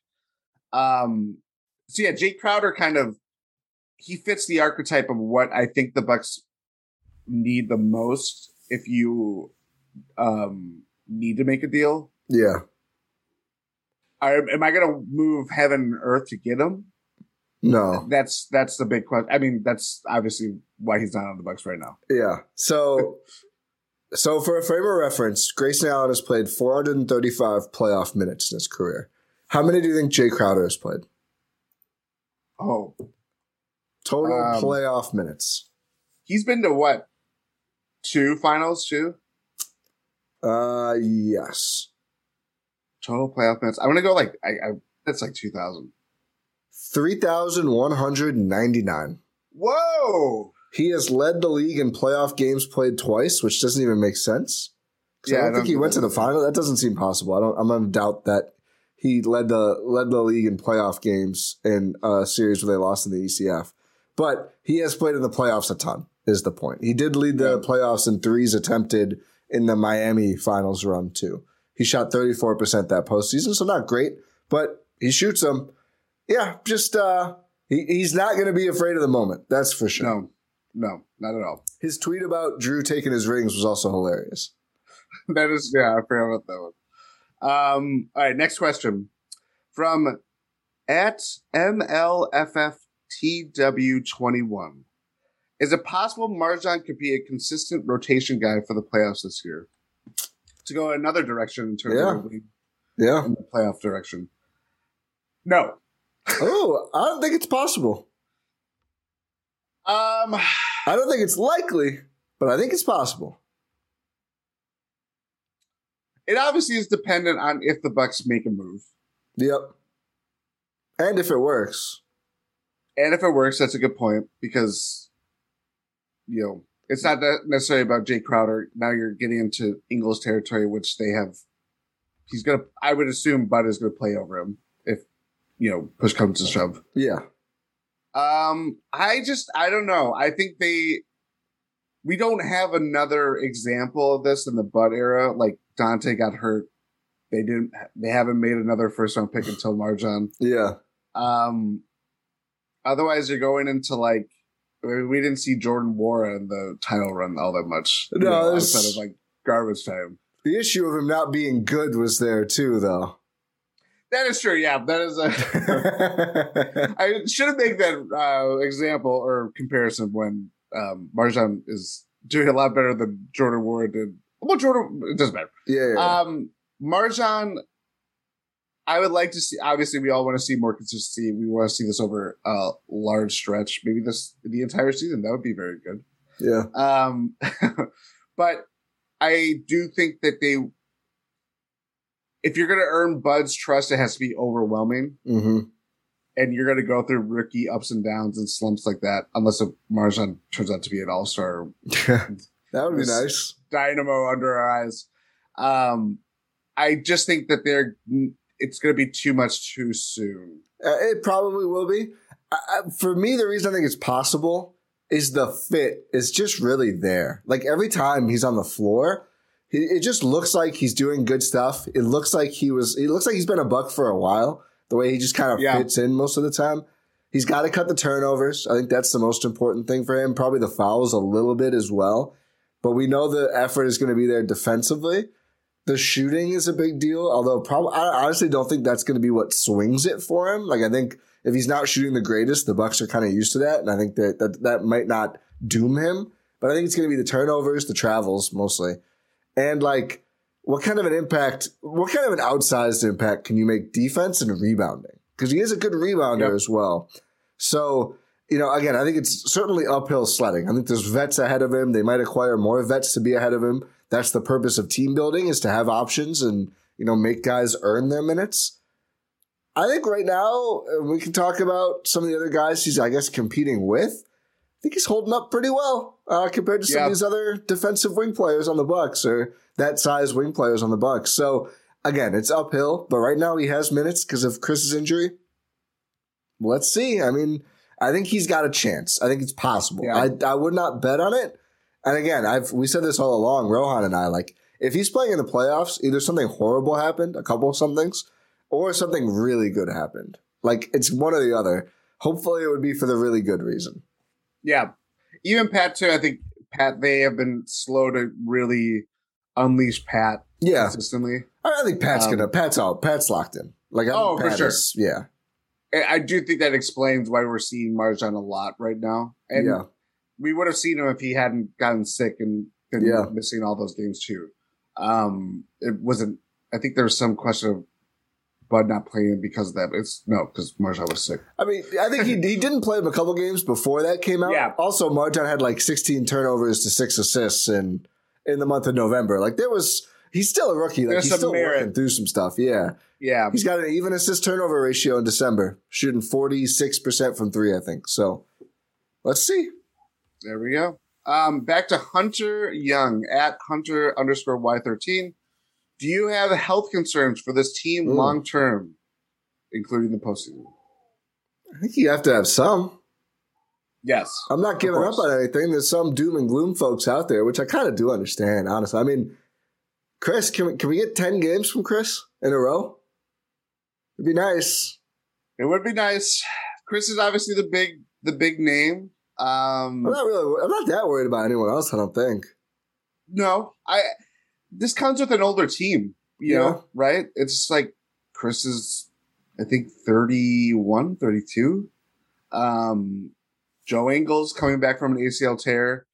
Um, so yeah, Jae Crowder kind of he fits the archetype of what I think the Bucks need the most if you um need to make a deal. Yeah. Are, am I going to move heaven and earth to get him? No. That's that's the big question. I mean, that's obviously why he's not on the Bucks right now. Yeah. So, so for a frame of reference, Grayson Allen has played 435 playoff minutes in his career. How many do you think Jae Crowder has played? Oh, Total Um, playoff minutes. he's been to what? Two finals, two Uh, yes. Total playoff minutes. I'm gonna go like I, I that's like two thousand. 3,199. Whoa! He has led the league in playoff games played twice, which doesn't even make sense. Yeah, I I don't think don't he went to the final. That doesn't seem possible. I don't. I'm gonna doubt that he led the led the league in playoff games in a series where they lost in the ECF. But he has played in the playoffs a ton. Is the point? He did lead the Yeah. playoffs in threes attempted in the Miami finals run too. He shot 34 percent that postseason, so not great, but he shoots them. Yeah, just uh, he, he's not going to be afraid of the moment. That's for sure. No, no, not at all. His tweet about Jrue taking his rings was also hilarious. that is yeah, I forgot about that one. Um, all right, next question from at MLFFTW21. Is it possible MarJon could be a consistent rotation guy for the playoffs this year? To go another direction in terms Yeah. of the, Yeah. in the playoff direction. No. Oh, I don't think it's possible. Um I don't think it's likely, but I think it's possible. it obviously is dependent on if the Bucks make a move. Yep. And if it works. And if it works, that's a good point because, you know, it's not that necessarily about Jay Crowder. Now you're getting into Ingles territory, which they have. He's gonna. I would assume Bud is gonna play over him if, you know, push comes to shove. Yeah. Um, I just I don't know. I think they. We don't have another example of this in the Bud era. Like Donte got hurt. They didn't. They haven't made another first round pick until MarJon. Yeah. Um, otherwise, you're going into like we didn't see Jordan Nwora in the title run all that much. you No, know, there's- outside of like garbage time. The issue of him not being good was there too, though. That is true. Yeah, that is a. I shouldn't make that uh, example or comparison when um, MarJon is doing a lot better than Jordan Nwora did. Well, Jordan, it doesn't matter. yeah. yeah. Um, MarJon, I would like to see. Obviously, we all want to see more consistency. We want to see this over a large stretch, maybe this the entire season. That would be very good. yeah. Um, but I do think that they, if you're going to earn Bud's trust, it has to be overwhelming. Mm-hmm. and you're going to go through rookie ups and downs and slumps like that, unless MarJon turns out to be an all star. that would be nice. dynamo under our eyes. Um, I just think that they're it's going to be too much too soon. Uh, it probably will be. I, for me, the reason I think it's possible is the fit is just really there. Like every time he's on the floor, he, it just looks like he's doing good stuff. It looks like he was. It looks like he's been a buck for a while. The way he just kind of Yeah. fits in most of the time. He's got to cut the turnovers. I think that's the most important thing for him. Probably the fouls a little bit as well. But we know the effort is going to be there defensively. The shooting is a big deal, although probably I honestly don't think that's going to be what swings it for him. Like I think if he's not shooting the greatest, the Bucks are kind of used to that, and I think that that, that might not doom him. But I think it's going to be the turnovers, the travels mostly, and like what kind of an impact, what kind of an outsized impact can you make defense and rebounding? Because he is a good rebounder Yep. as well. So you know, again, I think it's certainly uphill sledding. I think there's vets ahead of him. They might acquire more vets to be ahead of him. That's the purpose of team building is to have options and, you know, make guys earn their minutes. I think right now uh, we can talk about some of the other guys he's, I guess, competing with. I think he's holding up pretty well uh, compared to some Yeah. of these other defensive wing players on the Bucks or that size wing players on the Bucks. So again, it's uphill, but right now he has minutes because of Khris's injury. Let's see. I mean, I think he's got a chance. I think it's possible. Yeah. I I would not bet on it. And again, I've we said this all along, Rohan and I, like if he's playing in the playoffs, either something horrible happened, a couple of somethings, or something really good happened. Like it's one or the other. Hopefully it would be for the really good reason. Yeah, even Pat too. I think Pat they have been slow to really unleash Pat Yeah. consistently. I think Pat's Um, gonna Pat's out. Pat's locked in. Like I Oh, think for sure. is- yeah. I do think that explains why we're seeing MarJon a lot right now. And yeah. We would have seen him if he hadn't gotten sick and been Yeah. missing all those games too. Um, it wasn't. I think there was some question of Bud not playing because of that. But it's no, because MarJon was sick. I mean, I think he he didn't play him a couple games before that came out. Yeah. Also, MarJon had like 16 turnovers to six assists in in the month of November. Like there was, he's still a rookie. Like There's he's still merit. working through some stuff. Yeah, Yeah, he's got an even assist turnover ratio in December, shooting 46 percent from three. I think so. Let's see. There we go. Um, back to Hunter Young at Hunter underscore Y thirteen. Do you have health concerns for this team Mm. long term, including the postseason? I think you have to have some. Yes. I'm not giving up on anything. There's some doom and gloom folks out there, which I kind of do understand. Honestly, I mean, Khris, can we can we get 10 games from Khris in a row? It'd be nice. It would be nice. Khris is obviously the big the big name. Um, I'm not really. I'm not that worried about anyone else. I don't think. no, I this comes with an older team, you Yeah. know, right? It's just like Khris is I think 31, 32. Um Joe Ingles coming back from an ACL tear.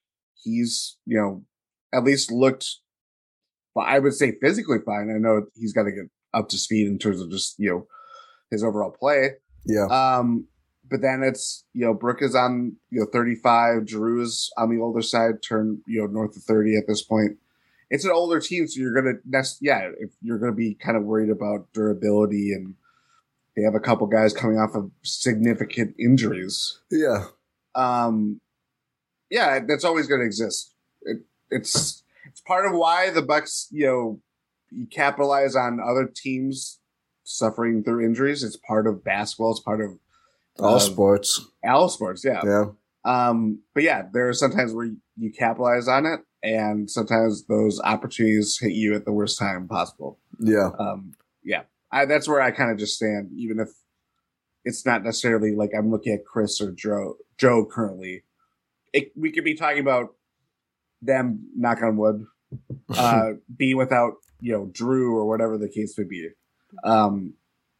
He's, you know, at least looked well, I would say physically fine. I know he's got to get up to speed in terms of just, you know, his overall play. Yeah. Um, but then it's you know Brook is on you know 35, Jrue is on the older side, turn you know north of 30 at this point. It's an older team, so you're gonna nest yeah, if you're gonna be kind of worried about durability and they have a couple guys coming off of significant injuries. Yeah. Um, yeah, that's always gonna exist. It, it's it's part of why the Bucks you know you capitalize on other teams suffering through injuries. It's part of basketball. It's part of All um, sports. all sports, yeah. Yeah. Um, but yeah, there are sometimes where you capitalize on it, and sometimes those opportunities hit you at the worst time possible. Yeah. Um, yeah, I, that's where I kind of just stand, even if it's not necessarily like I'm looking at Khris or Joe. Joe currently, it, we could be talking about them. Knock on wood, uh, being without you know Jrue or whatever the case may be. Um,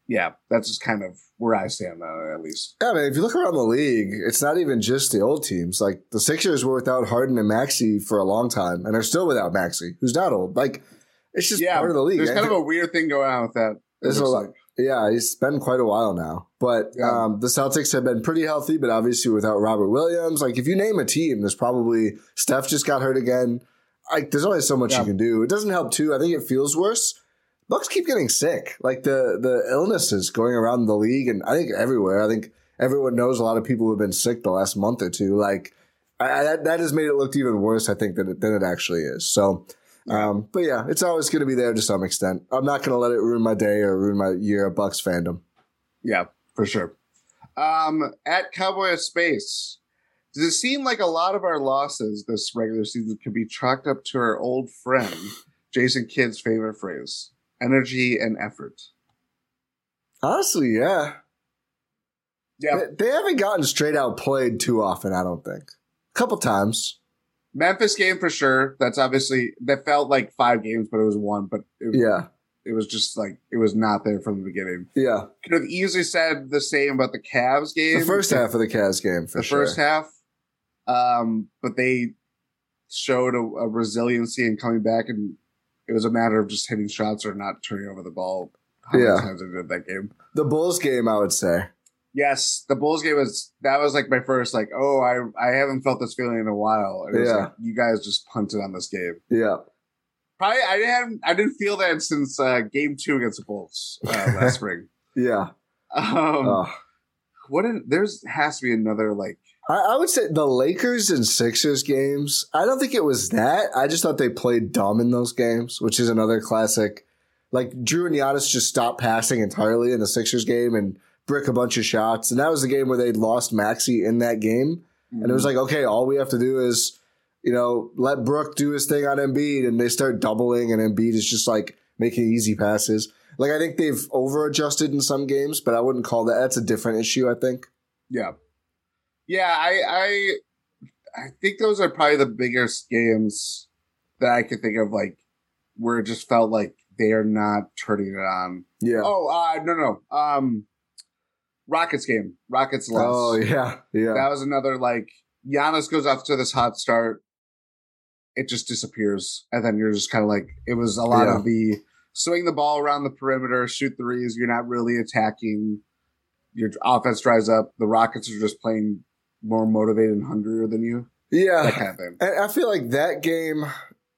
yeah, that's just kind of where I stand, uh, at least. Yeah, man, if you look around the league, it's not even just the old teams. Like the Sixers were without Harden and Maxey for a long time, and they're still without Maxey, who's not old. Like it's just yeah, part of the league. There's I kind of a weird thing going on with that. it There's a like. Yeah, he's been quite a while now. But Yeah. um, the Celtics have been pretty healthy, but obviously without Robert Williams. Like if you name a team, there's probably Steph just got hurt again. Like there's only so much Yeah. you can do. It doesn't help too. I think it feels worse Bucks keep getting sick. Like the the illnesses going around the league and I think everywhere. I think everyone knows a lot of people who have been sick the last month or two. Like I, I, that that has made it look even worse. I think than it, than it actually is. So. Um, but yeah, it's always going to be there to some extent. I'm not going to let it ruin my day or ruin my year of Bucks fandom. Yeah, for sure. Um, at Cowboy of Space, does it seem like a lot of our losses this regular season could be chalked up to our old friend Jason Kidd's favorite phrase: energy and effort? Honestly, yeah. Yeah, They, they haven't gotten straight out played too often, I don't think. A couple times. Memphis game for sure. That's obviously that felt like five games, but it was one. But it, Yeah. it was just like it was not there from the beginning. Yeah. Could have easily said the same about the Cavs game. The first half of the Cavs game, for the sure. first half. Um, but they showed a, a resiliency in coming back, and it was a matter of just hitting shots or not turning over the ball. How Yeah. many times they did that game? The Bulls game, I would say. Yes, the Bulls game was that was like my first like oh I I haven't felt this feeling in a while. It was Yeah. like you guys just punted on this game. Yeah. Probably I didn't I didn't feel that since uh, game two against the Bulls uh, last spring. Yeah. Um, Oh. what in, there's has to be another like I, I would say the Lakers and Sixers games. I don't think it was that. I just thought they played dumb in those games, which is another classic. Like Jrue and Giannis just stopped passing entirely in the Sixers game and brick a bunch of shots, and that was the game where they lost Maxey in that game. And it was mm-hmm. like, okay, all we have to do is, you know, let Brook do his thing on Embiid, and they start doubling, and Embiid is just like making easy passes. Like I think they've over adjusted in some games, but I wouldn't call that. That's a different issue. I think. Yeah. Yeah, I I I think those are probably the biggest games that I could think of like where it just felt like they are not turning it on. Yeah. Oh, uh no no. Um Rockets game. Rockets lost. Oh yeah, yeah. That was another like Giannis goes off to this hot start. It just disappears. And then you're just kind of like it was a lot Yeah. of the swing the ball around the perimeter, shoot threes. You're not really attacking. Your offense dries up. The Rockets are just playing more motivated and hungrier than you. Yeah, That kind of I feel like that game,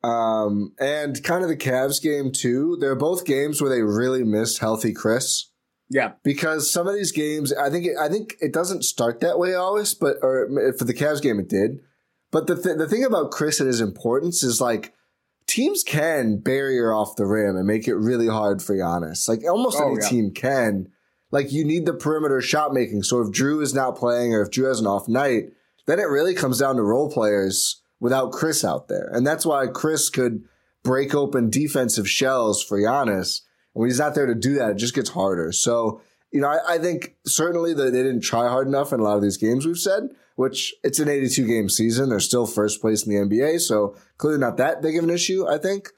um, and kind of the Cavs game too. They're both games where they really missed healthy Khris Yeah. because some of these games, I think, it, I think it doesn't start that way always, but or for the Cavs game it did. But the th- the thing about Khris and his importance is like teams can barrier off the rim and make it really hard for Giannis. Like almost Oh, any yeah. team can. Like you need the perimeter shot making. So if Jrue is not playing or if Jrue has an off night, then it really comes down to role players without Khris out there. And that's why Khris could break open defensive shells for Giannis. And when he's not there to do that, it just gets harder. So, you know, I, I think certainly that they didn't try hard enough in a lot of these games we've said, which it's an 82 game season. They're still first place in the NBA. So clearly not that big of an issue, I think.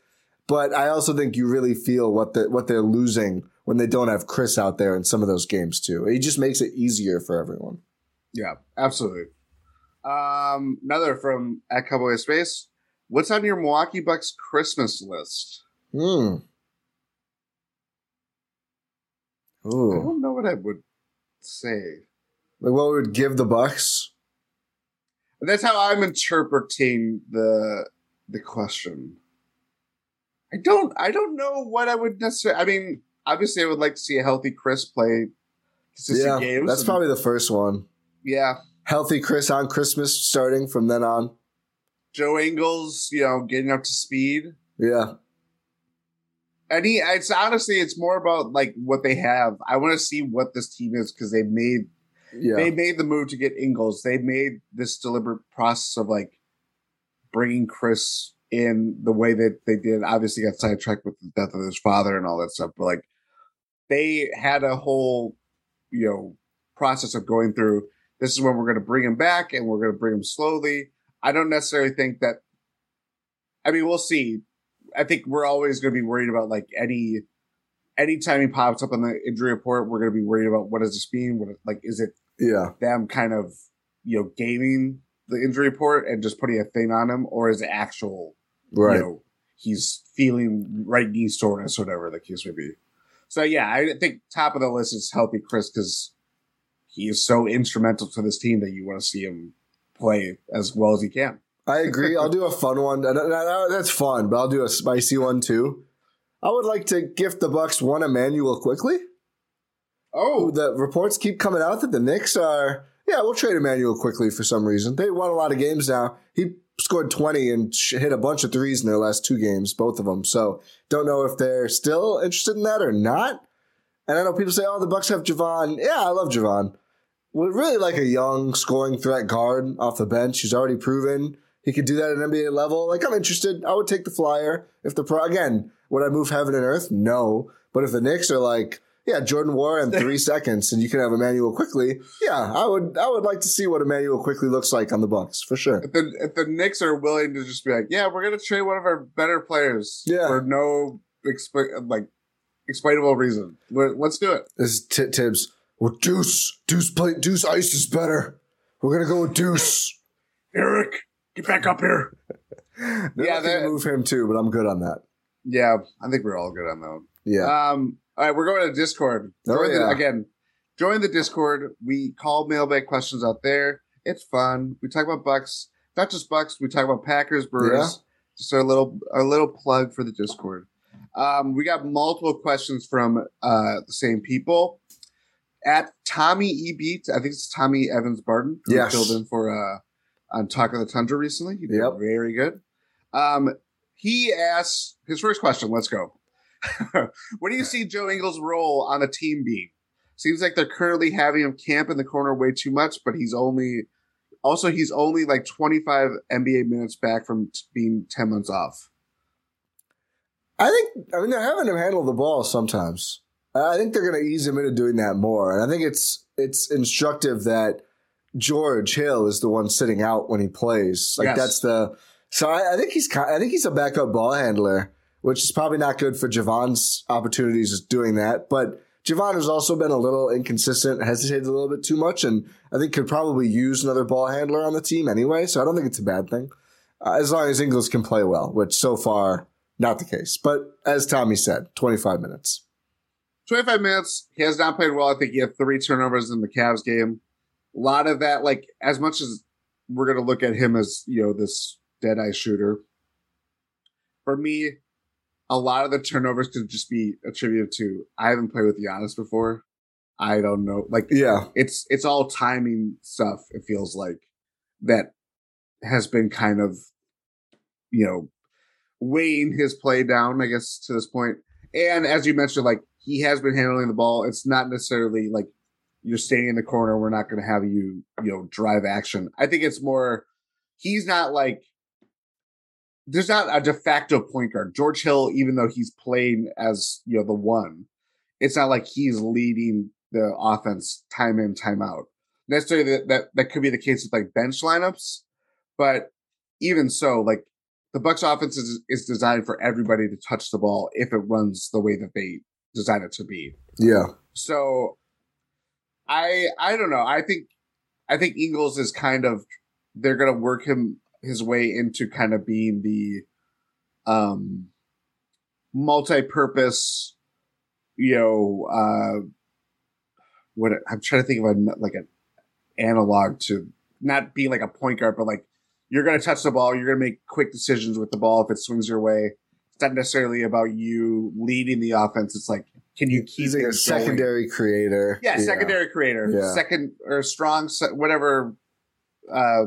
But I also think you really feel what the, what they're losing when they don't have Khris out there in some of those games too. It just makes it easier for everyone. Yeah, absolutely. Um, another from at Cowboy Space. What's on your Milwaukee Bucks Christmas list? Hmm. I don't know what I would say. Like what we would give the Bucks? That's how I'm interpreting the the question. I don't I don't know what I would necessarily I mean, obviously I would like to see a healthy Khris play consistent Yeah, games. that's and- probably the first one. yeah. Healthy Khris on Christmas starting from then on. Joe Ingles, you know, getting up to speed. Yeah. And he it's honestly it's more about like what they have. I want to see what this team is because they made Yeah. they made the move to get Ingles. They made this deliberate process of like bringing Khris in the way that they did. Obviously, got sidetracked with the death of his father and all that stuff, but like they had a whole, you know, process of going through. This is when we're going to bring him back, and we're going to bring him slowly. I don't necessarily think that. I mean, we'll see. I think we're always going to be worried about like any anytime he pops up on the injury report, we're going to be worried about what does this mean? What like is it Yeah. them kind of you know gaming the injury report and just putting a thing on him, or is it actual Right. you know he's feeling right knee soreness or whatever the case may be? So yeah, I think top of the list is healthy Khris because he is so instrumental to this team that you want to see him play as well as he can. I agree. I'll do a fun one. That's fun, but I'll do a spicy one too. I would like to gift the Bucks one Immanuel Quickley. Oh, the reports keep coming out that the Knicks are yeah, we'll trade Immanuel Quickley for some reason. They won a lot of games now. He scored 20 and hit a bunch of threes in their last two games, both of them. So don't know if they're still interested in that or not. And I know people say, oh, the Bucks have Jevon. Yeah, I love Jevon. Would really like a young scoring threat guard off the bench. He's already proven he could do that at NBA level. Like I'm interested. I would take the flyer if the pro again. Would I move heaven and earth? No. But if the Knicks are like, yeah, Jordan Nwora in three seconds, and you can have Immanuel Quickley. Yeah, I would. I would like to see what Immanuel Quickley looks like on the Bucks for sure. If the, if the Knicks are willing to just be like, yeah, we're gonna trade one of our better players, yeah. for no exp- like explainable reason, we're, let's do it. This is t- Thibs. Well, Deuce, Deuce play, Deuce Ice is better. We're gonna go with Deuce. Eric, get back up here. yeah, they move him too, but I'm good on that. Yeah, I think we're all good on that. Yeah. Um. All right, we're going to Discord. Oh, Join the- again, join the Discord. We call mailbag questions out there. It's fun. We talk about Bucks, not just Bucks. We talk about Packers, Brewers. Yeah. Just a little, a little plug for the Discord. Um, we got multiple questions from uh, the same people. At Tommy E Beat, I think it's Tommy Evans Barton, who Yes. filled in for uh, on Talk of the Tundra recently. He did Yep. very good. Um, he asks his first question. Let's go. what do you see Joe Ingles' role on the team being? Seems like they're currently having him camp in the corner way too much, but he's only also he's only like 25 NBA minutes back from t- being 10 months off. I think. I mean, they're having him handle the ball sometimes. I think they're going to ease him into doing that more, and I think it's it's instructive that George Hill is the one sitting out when he plays. Like Yes. that's the. So I, I think he's I think he's a backup ball handler, which is probably not good for Jevon's opportunities doing that. But Jevon has also been a little inconsistent, hesitated a little bit too much, and I think could probably use another ball handler on the team anyway. So I don't think it's a bad thing, uh, as long as Ingles can play well, which so far not the case. But as Tommy said, twenty five minutes. 25 minutes. He has not played well. I think he had three turnovers in the Cavs game. A lot of that, like, as much as we're going to look at him as, you know, this dead eye shooter, for me, a lot of the turnovers could just be attributed to I haven't played with Giannis before. I don't know. Like, Yeah, it's it's all timing stuff. It feels like that has been kind of, you know, weighing his play down. I guess to this point. And as you mentioned, like he has been handling the ball. It's not necessarily like you're staying in the corner. We're not going to have you, you know, drive action. I think it's more. He's not like. There's not a de facto point guard. George Hill, even though he's playing as you know the one, it's not like he's leading the offense time in, time out. Necessarily that, that that could be the case with like bench lineups, but even so, like the Bucks offense is, is designed for everybody to touch the ball if it runs the way that they design it to be. yeah, So I I don't know. I think I think Ingles is kind of they're gonna work him his way into kind of being the um multi-purpose, you know, uh what I'm trying to think of a like an analog to not being like a point guard, but like you're gonna touch the ball, you're gonna make quick decisions with the ball if it swings your way. It's not necessarily about you leading the offense. It's like can you keep like a things going? secondary creator. Yeah, secondary creator, Yeah. second or strong, whatever uh,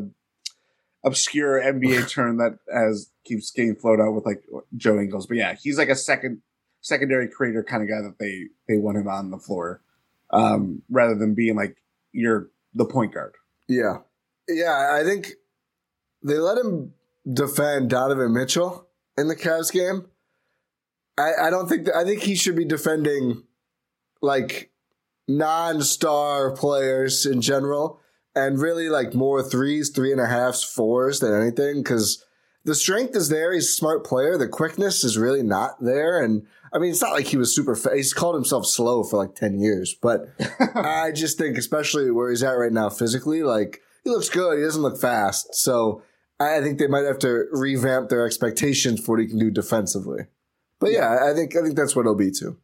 obscure NBA term that as keeps getting floated out with like Joe Ingles. But yeah, he's like a second secondary creator kind of guy that they they want him on the floor, um, rather than being like you're the point guard. Yeah. Yeah, I think they let him defend Donovan Mitchell in the Cavs game. I, I don't think that, I think he should be defending like non-star players in general and really like more threes, three and a halfs, fours than anything because the strength is there. He's a smart player. The quickness is really not there. And I mean, it's not like he was super fast. He's called himself slow for like 10 years, but I just think, especially where he's at right now physically, like he looks good. He doesn't look fast. So I think they might have to revamp their expectations for what he can do defensively. But yeah, I think I think that's what it'll be too.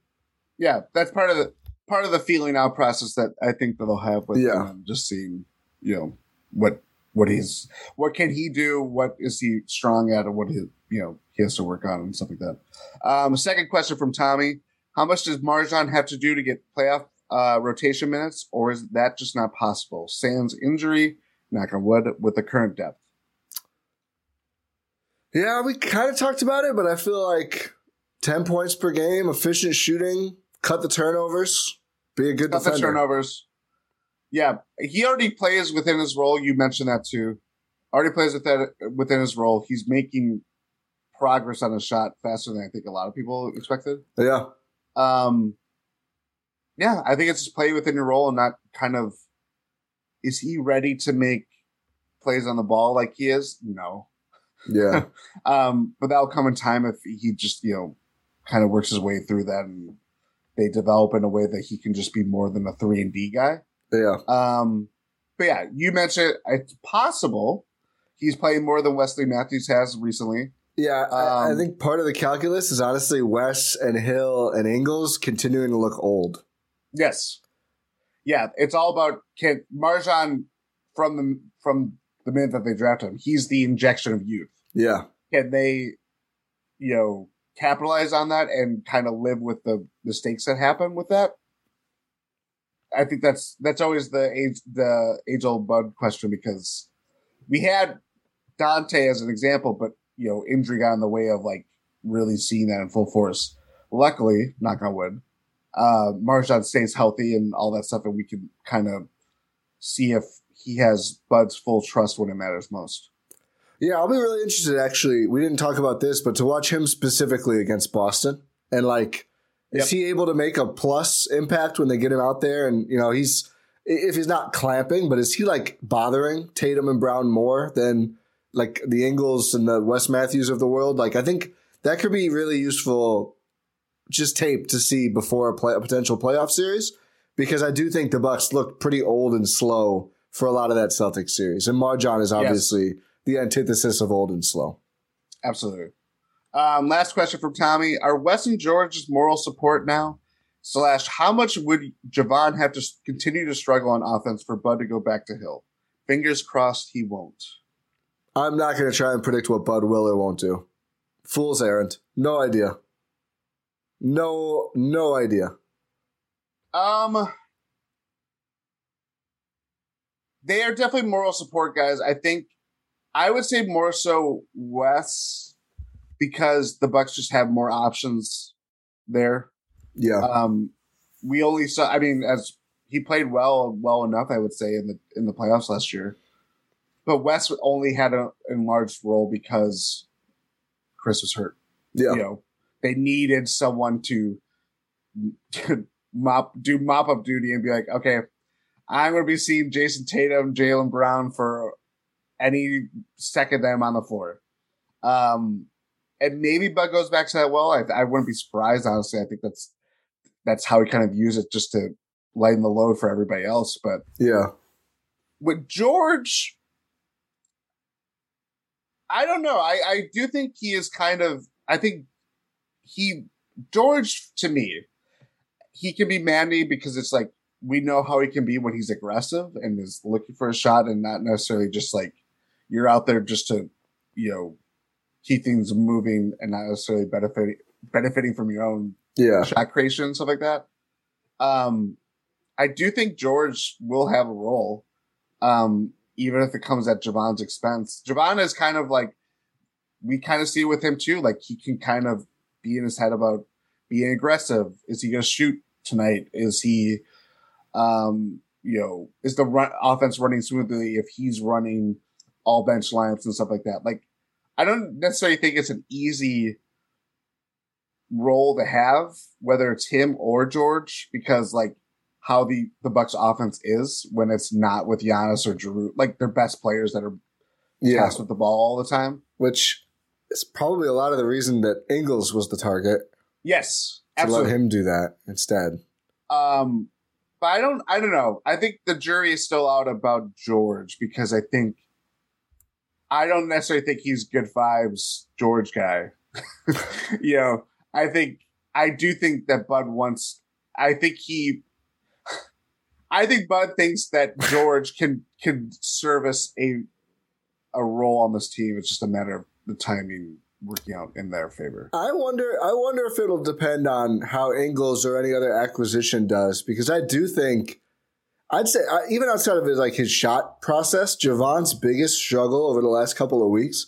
Yeah, that's part of the part of the feeling out process that I think that they'll have with Yeah. um, just seeing you know what what he's what can he do, what is he strong at, and what he you know he has to work on and stuff like that. Um, second question from Tommy: How much does MarJon have to do to get playoff uh, rotation minutes, or is that just not possible? Sans injury, knock on wood, with the current depth. Yeah, we kind of talked about it, but I feel like 10 points per game, efficient shooting, cut the turnovers, be a good Cut the defender. turnovers. Yeah, he already plays within his role. You mentioned that too. Already plays within within his role. He's making progress on his shot faster than I think a lot of people expected. Yeah. Um, yeah, I think it's just play within your role and not kind of. Is he ready to make plays on the ball like he is? No. Yeah. Um, but that'll come in time if he just you know kind of works his way through that and they develop in a way that he can just be more than a three and D guy. Yeah. Um, but yeah, you mentioned it's possible he's playing more than Wesley Matthews has recently. Yeah, I, I Um, think part of the calculus is honestly Wes and Hill and Ingles continuing to look old. Yes. Yeah, it's all about can MarJon from the from the minute that they draft him, he's the injection of youth. Yeah. Can they, you know, capitalize on that and kind of live with the mistakes that happen with that? I think that's that's always the age the age old bud question because we had Donte as an example, but you know, injury got in the way of like really seeing that in full force. Luckily, knock on wood, uh, MarJon stays healthy and all that stuff, and we can kind of see if he has Bud's full trust when it matters most. Yeah, I'll be really interested actually. We didn't talk about this, but to watch him specifically against Boston and like is Yep. he able to make a plus impact when they get him out there and you know, he's if he's not clamping, but is he like bothering Tatum and Brown more than like the Ingles and the Wes Matthews of the world? Like I think that could be really useful just tape to see before a, play, a potential playoff series because I do think the Bucks look pretty old and slow for a lot of that Celtics series. And MarJon is obviously the antithesis of old and slow. Absolutely. Um, last question from Tommy: Are Wes and George's moral support now? Slash, how much would Jevon have to continue to struggle on offense for Bud to go back to Hill? Fingers crossed he won't. I'm not going to try and predict what Bud will or won't do. Fool's errand. No idea. No, no idea. Um, they are definitely moral support guys. I think I would say more so Wes because the Bucks just have more options there. Yeah. Um, we only saw. I mean, as he played well, well enough, I would say in the in the playoffs last year. But Wes only had an enlarged role because Khris was hurt. yeah. You know, they needed someone to, to mop do mop up duty and be like, okay, I'm going to be seeing Jayson Tatum, Jaylen Brown for any second that I'm on the floor. Um, and maybe Bud goes back to that. Well, I, I wouldn't be surprised. Honestly, I think that's that's how he kind of views it, just to lighten the load for everybody else. But Yeah. with George, I don't know. I, I do think he is kind of. I think he George to me, he can be manly because it's like we know how he can be when he's aggressive and is looking for a shot and not necessarily just like you're out there just to you know keep things moving and not necessarily benefiting benefiting from your own Yeah. shot creation and stuff like that. Um, I do think George will have a role, um, even if it comes at Jevon's expense. Jevon is kind of like we kind of see with him too. Like he can kind of be in his head about being aggressive. Is he going to shoot tonight? Is he, um, you know, is the run, offense running smoothly if he's running all bench lineups and stuff like that? Like, I don't necessarily think it's an easy role to have, whether it's him or George, because like how the the Bucks offense is when it's not with Giannis or Jrue, like their best players that are Yeah. tasked with the ball all the time. Which is probably a lot of the reason that Ingles was the target Yes, to absolutely. let him do that instead. Um, but I don't. I don't know. I think the jury is still out about George because I think I don't necessarily think he's good vibes George guy. you know, I think I do think that Bud wants. I think he. I think Bud thinks that George can can service a a role on this team. It's just a matter of the timing working out in their favor. I wonder. I wonder if it'll depend on how Ingles or any other acquisition does, because I do think. I'd say uh, even outside of his like his shot process, Jevon's biggest struggle over the last couple of weeks,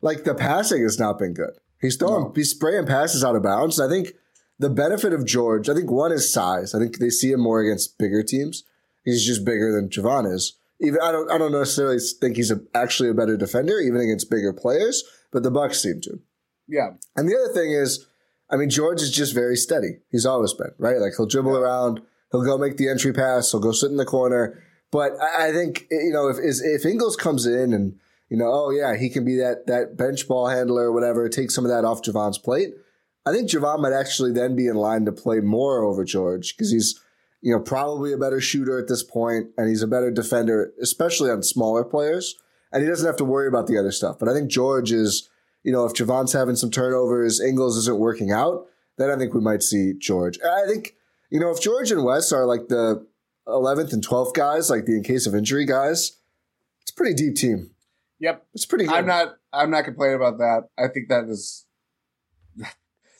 like the passing has not been good. He's throwing, No. he's spraying passes out of bounds. I think the benefit of George, I think one is size. I think they see him more against bigger teams. He's just bigger than Jevon is. Even I don't, I don't necessarily think he's a, actually a better defender, even against bigger players. But the Bucks seem to. Yeah, And the other thing is, I mean, George is just very steady. He's always been, right? Like he'll dribble around, he'll go make the entry pass, he'll go sit in the corner. But I, think, you know, if if Ingles comes in and, you know, oh yeah, he can be that that bench ball handler or whatever, take some of that off Jevon's plate. I think Jevon might actually then be in line to play more over George because he's, you know, probably a better shooter at this point and he's a better defender, especially on smaller players. And he doesn't have to worry about the other stuff. But I think George is, you know, if Jevon's having some turnovers, Ingles isn't working out, then I think we might see George. I think, you know, if George and Wes are like the 11th and 12th guys, like the in case of injury guys, it's a pretty deep team. yep. It's pretty good. I'm not. I'm not complaining about that. I think that is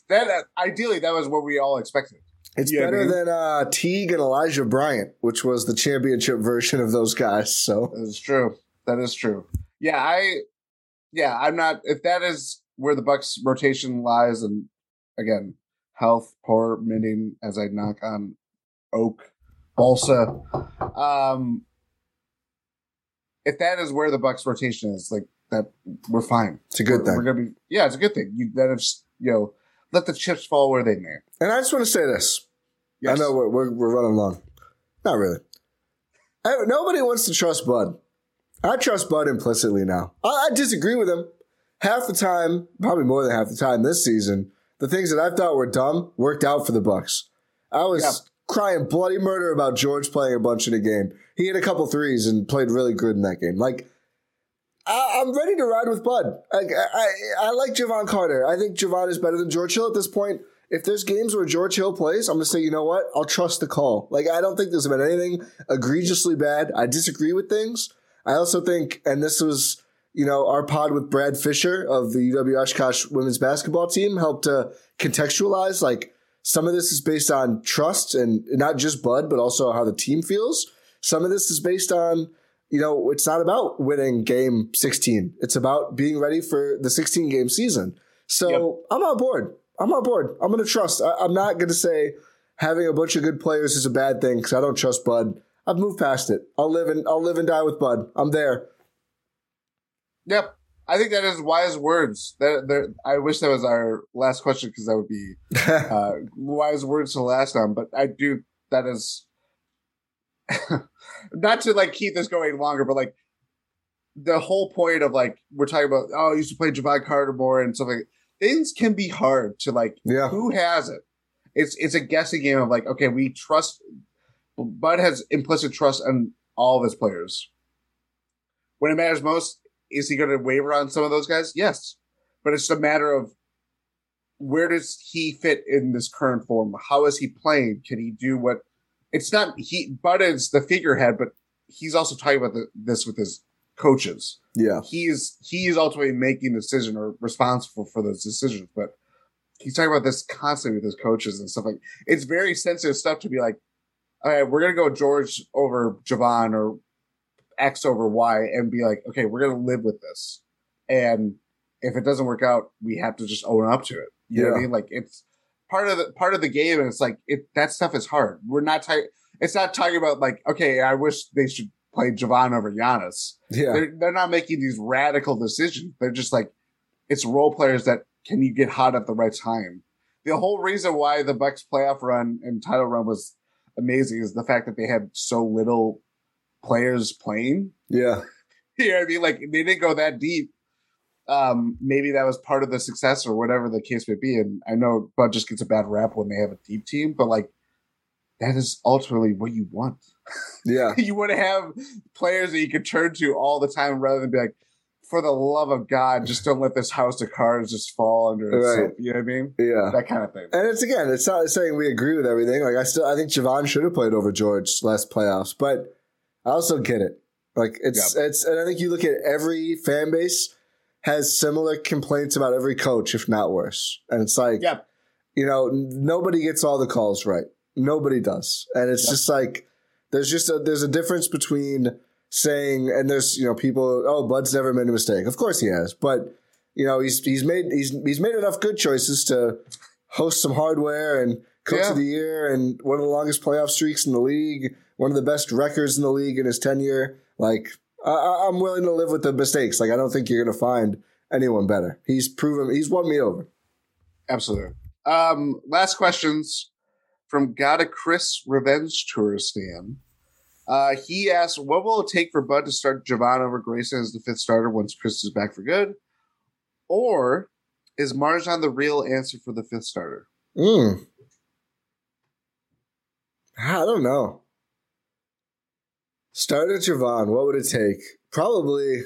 that. uh, Ideally, that was what we all expected. It's better than uh, Teague and Elijah Bryant, which was the championship version of those guys. So That is true. That is true. Yeah, I. Yeah, I'm not. If that is where the Bucks rotation lies, and again, health poor mending as I knock on oak balsa. Um, if that is where the Bucks rotation is, like that, we're fine. it's a good we're, thing. We're gonna be. Yeah, it's a good thing. You that is you know let the chips fall where they may. And I just want to say this. Yes. I know we're, we're, we're running long. Not really. I, nobody wants to trust Bud. I trust Bud implicitly now. I, I disagree with him. Half the time, probably more than half the time this season, the things that I thought were dumb worked out for the Bucks. I was Yeah. crying bloody murder about George playing a bunch in a game. He hit a couple threes and played really good in that game. Like, I, I'm ready to ride with Bud. Like, I, I, I like Jevon Carter. I think Jevon is better than George Hill at this point. If there's games where George Hill plays, I'm gonna say, you know what? I'll trust the call. Like, I don't think there's been anything egregiously bad. I disagree with things. I also think, and this was, you know, our pod with Brad Fisher of the UW Oshkosh women's basketball team helped to contextualize like some of this is based on trust and not just Bud, but also how the team feels. Some of this is based on, you know, it's not about winning game 16. It's about being ready for the 16 game season. So Yep. I'm on board. I'm on board. I'm going to trust. I, I'm not going to say having a bunch of good players is a bad thing because I don't trust Bud. I've moved past it. I'll live and I'll live and die with Bud. I'm there. Yep. I think that is wise words. That I wish that was our last question because that would be uh, wise words to last on. But I do that is not to like keep this going longer, but like the whole point of like we're talking about. Oh, I used to play Jevon Carter more and stuff like things can be hard to like. Yeah. Who has it? It's it's a guessing game of like okay, we trust. Bud has implicit trust in all of his players. When it matters most, is he going to waver on some of those guys? Yes, but it's a matter of where does he fit in this current form? How is he playing? Can he do what? It's not he. Bud is the figurehead, but he's also talking about the, this with his coaches. Yeah. He is he is ultimately making the decision or responsible for those decisions, but he's talking about this constantly with his coaches and stuff like. It's very sensitive stuff to be like, all right, we're gonna go George over Jevon or X over Y and be like, okay, we're gonna live with this. And if it doesn't work out, we have to just own up to it. You know what I Yeah. mean? Like it's part of the part of the game, and it's like it that stuff is hard. We're not talking. It's not talking about like, okay, I wish they should play Jevon over Giannis. Yeah. They're they're not making these radical decisions. They're just like it's role players that can you get hot at the right time. The whole reason why the Bucks playoff run and title run was amazing is the fact that they had so little players playing. Yeah. You know what I mean? Like they didn't go that deep. Um, maybe that was part of the success or whatever the case may be. And I know Bud just gets a bad rap when they have a deep team, but like that is ultimately what you want. Yeah. you want to have players that you can turn to all the time rather than be like, for the love of God, just don't let this house of cards just fall under itself. Right. You know what I mean? Yeah. That kind of thing. And it's again, it's not saying we agree with everything. Like I still, I think Jevon should have played over George last playoffs, but I also get it. Like it's it's and I think you look at every fan base has similar complaints about every coach, if not worse. And it's like, Yep. you know, n- nobody gets all the calls right. Nobody does, and it's Yep. just like there's just a there's a difference between saying and there's you know people oh Bud's never made a mistake. Of course he has, but you know he's he's made he's he's made enough good choices to host some hardware and coach Yeah. of the year and one of the longest playoff streaks in the league, one of the best records in the league in his tenure. Like I- I'm willing to live with the mistakes. Like I don't think you're gonna find anyone better. He's proven he's won me over. Absolutely. Um, last questions from Gotta Khris Revenge Tourist fan. Uh, he asks, "What will it take for Bud to start Jevon over Grayson as the fifth starter once Khris is back for good, or is MarJon the real answer for the fifth starter?" Mm. I don't know. Start at Jevon. What would it take? Probably,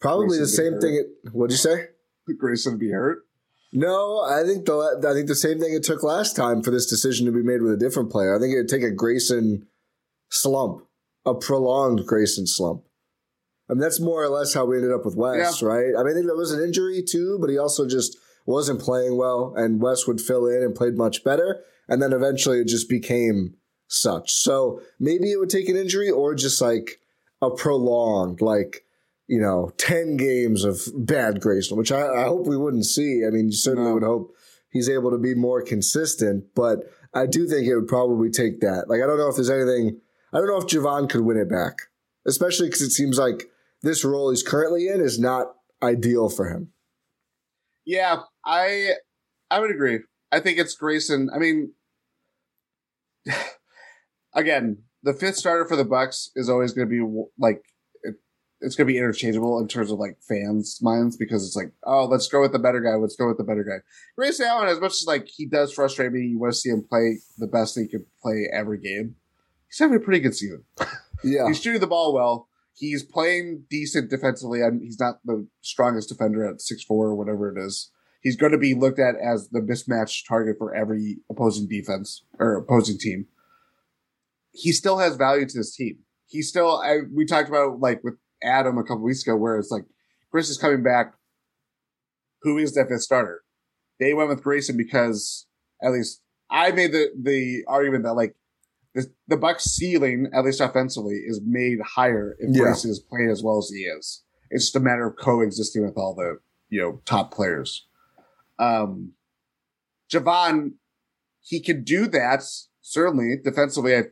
probably the same thing. It, what'd you say? Grayson be hurt? No, I think the I think the same thing it took last time for this decision to be made with a different player. I think it'd take a Grayson slump, a prolonged Grayson slump. I mean, that's more or less how we ended up with Wes, right? I mean, I think there was an injury too, but he also just wasn't playing well, and Wes would fill in and played much better, and then eventually it just became such. So maybe it would take an injury or just like a prolonged, like you know, 10 games of bad Grayson, which I, I hope we wouldn't see. I mean, you certainly No. would hope he's able to be more consistent, but I do think it would probably take that. Like, I don't know if there's anything, I don't know if Jevon could win it back, especially because it seems like this role he's currently in is not ideal for him. Yeah, I I would agree. I think it's Grayson. I mean, again, the fifth starter for the Bucks is always going to be like it, it's going to be interchangeable in terms of like fans' minds because it's like, oh, let's go with the better guy. Let's go with the better guy. Grayson Allen, as much as like he does frustrate me, you want to see him play the best he could play every game. He's having a pretty good season. Yeah. He's shooting the ball well. He's playing decent defensively. and he's not the strongest defender at six four or whatever it is. He's going to be looked at as the mismatch target for every opposing defense or opposing team. He still has value to this team. He still. I, we talked about like with Adam a couple weeks ago, where it's like Khris is coming back. Who is that fifth starter? They went with Grayson because at least I made the the argument that like the, the Bucks ceiling, at least offensively, is made higher if Yeah. Grayson is playing as well as he is. It's just a matter of coexisting with all the you know top players. Um, Jevon, he can do that certainly defensively. I,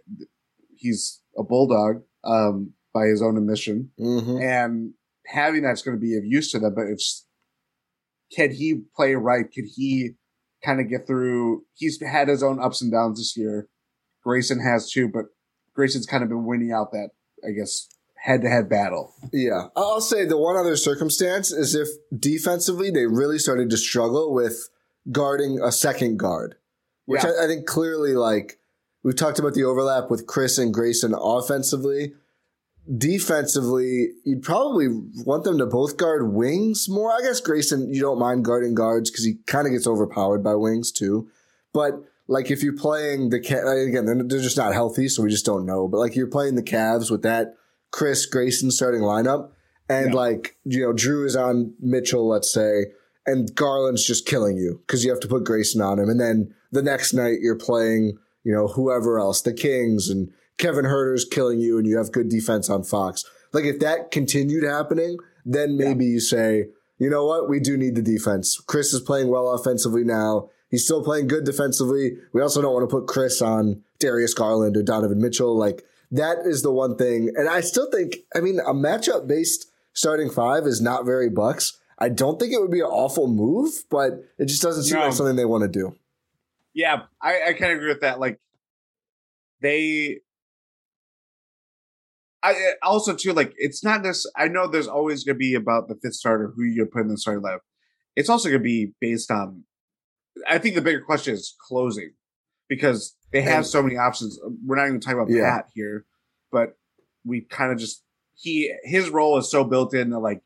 he's a bulldog um, by his own admission, hmm and having that's going to be of use to them. But it's can he play right? Can he kind of get through? He's had his own ups and downs this year. Grayson has too, but Grayson's kind of been winning out that I guess head to head battle. Yeah. I'll say the one other circumstance is if defensively they really started to struggle with guarding a second guard, which Yeah. I, I think clearly, like, we've talked about the overlap with Khris and Grayson offensively. Defensively, you'd probably want them to both guard wings more. I guess Grayson, you don't mind guarding guards because he kind of gets overpowered by wings too. But like if you're playing the again, they're, just not healthy, so we just don't know. But like you're playing the Cavs with that Khris Grayson starting lineup, and Yeah. like you know Jrue is on Mitchell, let's say, and Garland's just killing you because you have to put Grayson on him, and then the next night you're playing you know whoever else, the Kings, and Kevin Huerter's killing you, and you have good defense on Fox. Like if that continued happening, then maybe you say, you know what, we do need the defense. Khris is playing well offensively now. He's still playing good defensively. We also don't want to put Khris on Darius Garland or Donovan Mitchell. Like that is the one thing. And I still think, I mean, a matchup based starting five is not very Bucks. I don't think it would be an awful move, but it just doesn't seem No. like something they want to do. Yeah, I, I kind of agree with that. Like they, I eh, also too like it's not this. I know there's always going to be about the fifth starter who you put in the starting lineup. It's also going to be based on. I think the bigger question is closing because they have And- so many options. Um, we're not even talking about Yeah. Pat here, but we kind of just he his role is so built in that like,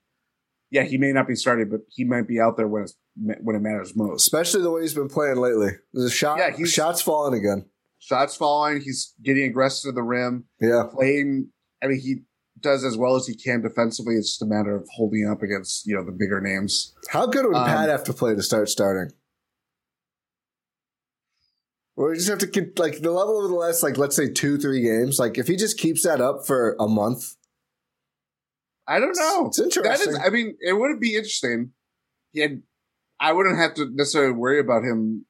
yeah, he may not be starting, but he might be out there when it's when it matters most. Especially the way he's been playing lately. A shot, Yeah, he's- shots falling again. Shots falling, he's getting aggressive to the rim. Yeah. playing. I mean, he does as well as he can defensively. It's just a matter of holding up against you know the bigger names. How good would Um, Pat have to play to start starting? Or you just have to keep like the level of the last like let's say two three games. Like if he just keeps that up for a month, I don't know. It's interesting. That is, I mean, it would be interesting. Had, I wouldn't have to necessarily worry about him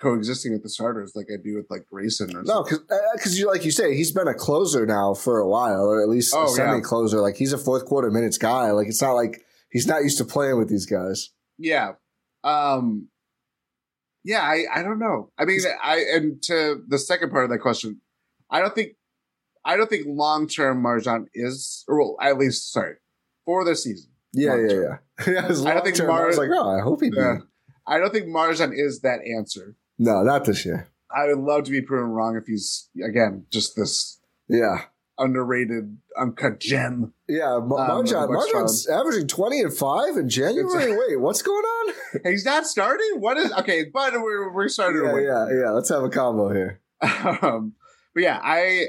coexisting with the starters like I do with like Grayson or no, because because you like you say he's been a closer now for a while, or at least Oh, a semi closer. Like he's a fourth quarter minutes guy. Like it's not like he's not used to playing with these guys. Yeah. Um yeah, I, I don't know. I mean I and to the second part of that question, I don't think I don't think long term MarJon is or well, at least sorry, for the season. Yeah, yeah, yeah. yeah I don't think long-term, I was like, oh, I hope he Yeah. I don't think MarJon is that answer. No, not this year. I would love to be proven wrong if he's again just this Yeah. underrated uncut gem. Yeah, Ma- Um, MarJon, MarJon's averaging twenty and five in January. Wait, what's going on? He's not starting. What is okay? But we're we're starting Yeah, yeah, yeah. Let's have a combo here. Um, but yeah, I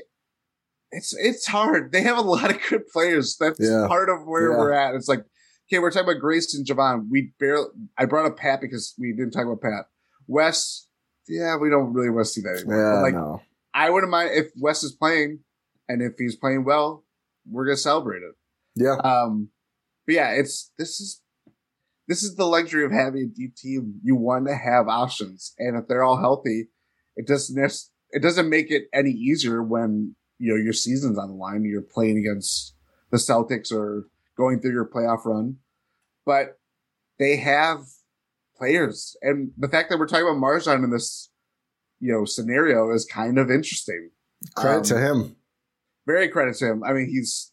it's it's hard. They have a lot of good players. That's Yeah. part of where Yeah. we're at. It's like okay, we're talking about Grace and Jevon. We barely. I brought up Pat because we didn't talk about Pat. Wes, yeah, we don't really want to see that anymore. Yeah, But, like no. I wouldn't mind if Wes is playing, and if he's playing well, we're gonna celebrate it. Yeah, Um, but yeah, it's this is this is the luxury of having a deep team. You want to have options, and if they're all healthy, it doesn't it doesn't make it any easier when you know your season's on the line. You're playing against the Celtics or going through your playoff run, but they have players, and the fact that we're talking about MarJon in this you know scenario is kind of interesting credit um, to him. very credit to him. I mean, he's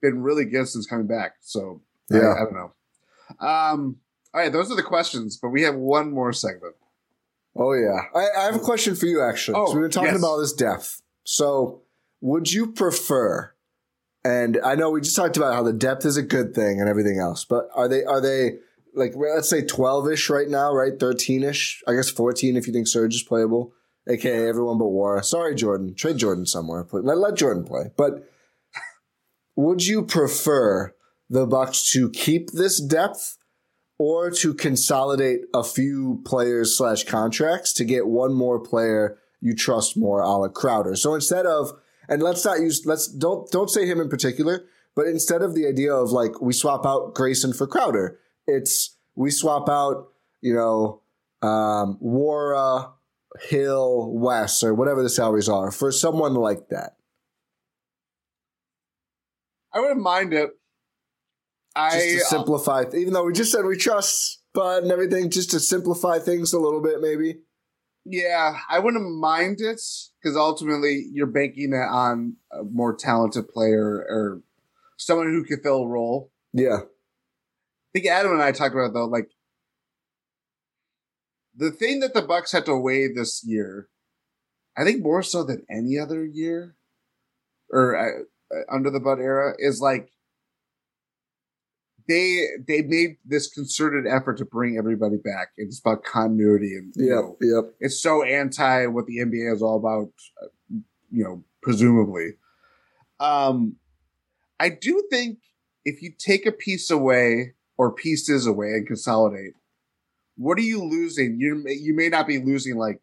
been really good since coming back. So Yeah. I, don't know. Um, all right, those are the questions, but we have one more segment. Oh yeah, I, I have a question for you actually. Oh, so we've been talking yes. about this depth. So, would you prefer? And I know we just talked about how the depth is a good thing and everything else, but are they are they like let's say twelve ish right now, right? Thirteen ish, I guess fourteen if you think Serge is playable, aka everyone but War. Sorry, Jordan, trade Jordan somewhere. Let let Jordan play. But would you prefer the Bucks to keep this depth or to consolidate a few players slash contracts to get one more player you trust more, a la Crowder. So instead of, and let's not use, let's don't don't say him in particular, but instead of the idea of like we swap out Grayson for Crowder, it's we swap out, you know, um, Nwora, Hill, West, or whatever the salaries are for someone like that. I wouldn't mind it. Just I to simplify, even though we just said we trust Bud and everything, just to simplify things a little bit, maybe. Yeah, I wouldn't mind it because ultimately you're banking it on a more talented player or someone who can fill a role. Yeah. I think Adam and I talked about it, though, like the thing that the Bucks had to weigh this year, I think more so than any other year, or uh, uh, under the Bud era, is like they they made this concerted effort to bring everybody back. It's about continuity, and you Yep. know, Yep. it's so anti what the NBA is all about, you know, presumably. Um, I do think if you take a piece away or pieces away and consolidate, what are you losing? You you may not be losing like,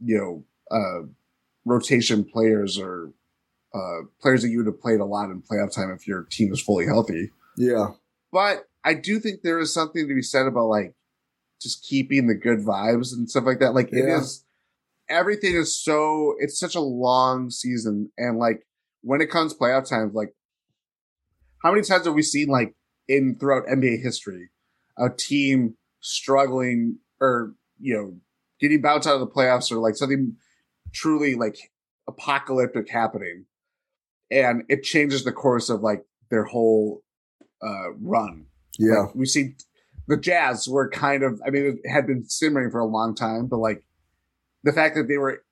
you know, uh, rotation players or uh, players that you would have played a lot in playoff time if your team is fully healthy. Yeah. But I do think there is something to be said about like just keeping the good vibes and stuff like that. Like it Yeah. is everything is so it's such a long season and like when it comes playoff times, like how many times have we seen like in throughout NBA history a team struggling or you know getting bounced out of the playoffs or like something truly like apocalyptic happening and it changes the course of like their whole uh run Yeah. like, we see the Jazz were kind of, I mean, it had been simmering for a long time, but like the fact that they were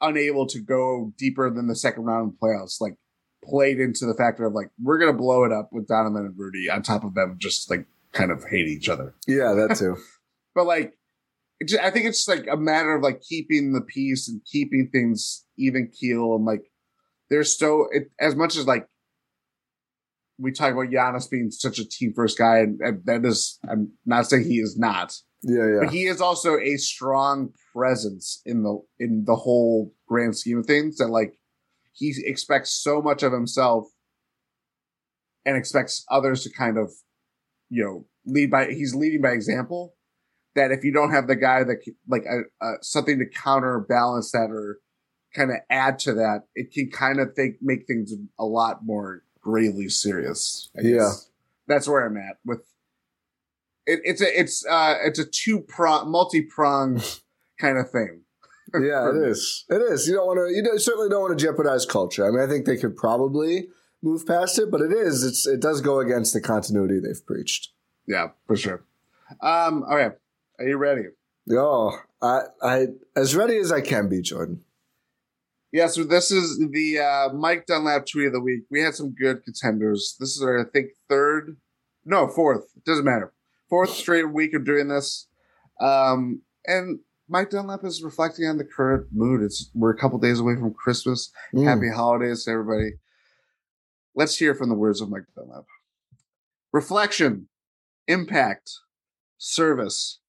unable to go deeper than the second round of playoffs, like played into the factor of like, we're going to blow it up with Donovan and Rudy on top of them just like kind of hate each other. Yeah, that too. But like, I think it's like a matter of like keeping the peace and keeping things even keel and like, there's so, it, as much as like we talk about Giannis being such a team first guy, and, and that is, I'm not saying he is not, Yeah, yeah. but he is also a strong presence in the in the whole grand scheme of things. That like he expects so much of himself, and expects others to kind of, you know, lead by. He's leading by example. That if you don't have the guy that like a, a, something to counterbalance that or kind of add to that, it can kind of think make things a lot more gravely serious. I Yeah. guess. that's where I'm at with. It, it's a it's uh it's a two prong multi pronged kind of thing. yeah, it is. It is. You don't want to. You don't, certainly don't want to jeopardize culture. I mean, I think they could probably move past it, but it is. It's. It does go against the continuity they've preached. Yeah, for sure. Um, okay, are you ready? Oh, I, I, as ready as I can be, Jordan. Yeah, so this is the uh, Mike Dunlap tweet of the week. We had some good contenders. This is our, I think, third, no, fourth. It doesn't matter. Fourth straight week of doing this. Um, and Mike Dunlap is reflecting on the current mood. It's we're a couple days away from Christmas. Mm. Happy holidays to everybody. Let's hear from the words of Mike Dunlap. Reflection, impact, service.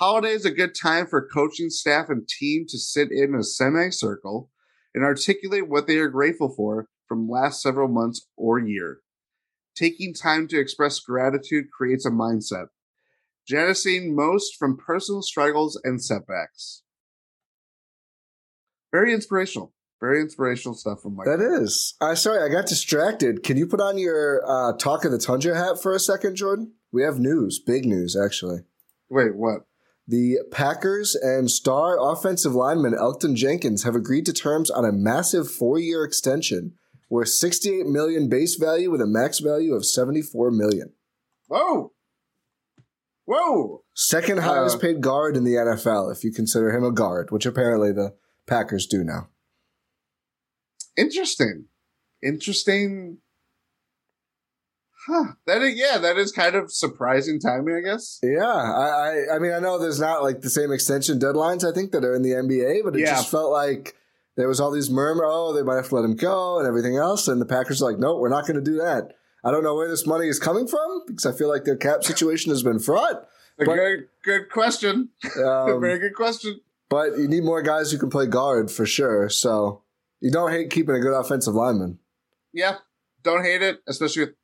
Holiday is a good time for coaching staff and team to sit in a semicircle and articulate what they are grateful for from last several months or year. Taking time to express gratitude creates a mindset, jettisoning most from personal struggles and setbacks. Very inspirational. Very inspirational stuff from Mike. That is. Uh, sorry, I got distracted. Can you put on your uh, talk of the tundra hat for a second, Jordan? We have news, big news, actually. Wait, what? The Packers and star offensive lineman Elgton Jenkins have agreed to terms on a massive four-year extension worth 68 million base value with a max value of 74 million. Whoa! Whoa! Second Uh, highest paid guard in the NFL, if you consider him a guard, which apparently the Packers do now. Interesting. Interesting. Huh. That is, yeah, that is kind of surprising timing, I guess. Yeah, I, I, I mean, I know there's not like the same extension deadlines I think that are in the NBA, but it Yeah. just felt like there was all these murmur, oh, they might have to let him go and everything else, and the Packers are like, no, we're not going to do that. I don't know where this money is coming from because I feel like their cap situation has been fraught. A But- good, good question. Um, Very good question. but you need more guys who can play guard for sure. So you don't hate keeping a good offensive lineman. Yeah, don't hate it, especially with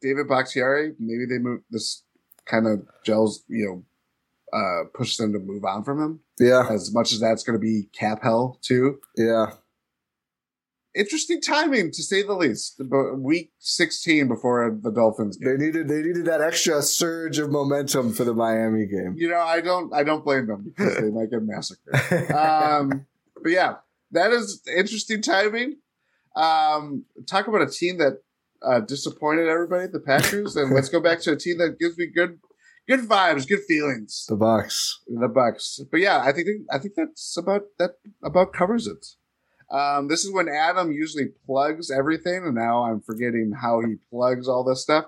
David Bakhtiari. Maybe they move this kind of gels, you know, uh, push them to move on from him. Yeah, As much as that's going to be cap hell too. yeah. Interesting timing to say the least. But week sixteen before the Dolphins game. They needed they needed that extra surge of momentum for the Miami game. You know, I don't, I don't blame them because they might get massacred. um, but yeah, that is interesting timing. Um, talk about a team that uh, disappointed everybody, the Packers, and let's go back to a team that gives me good, good vibes, good feelings, the Bucks. the Bucks. But yeah, I think I think that's about that about covers it. Um, this is when Adam usually plugs everything, and now I'm forgetting how he plugs all this stuff.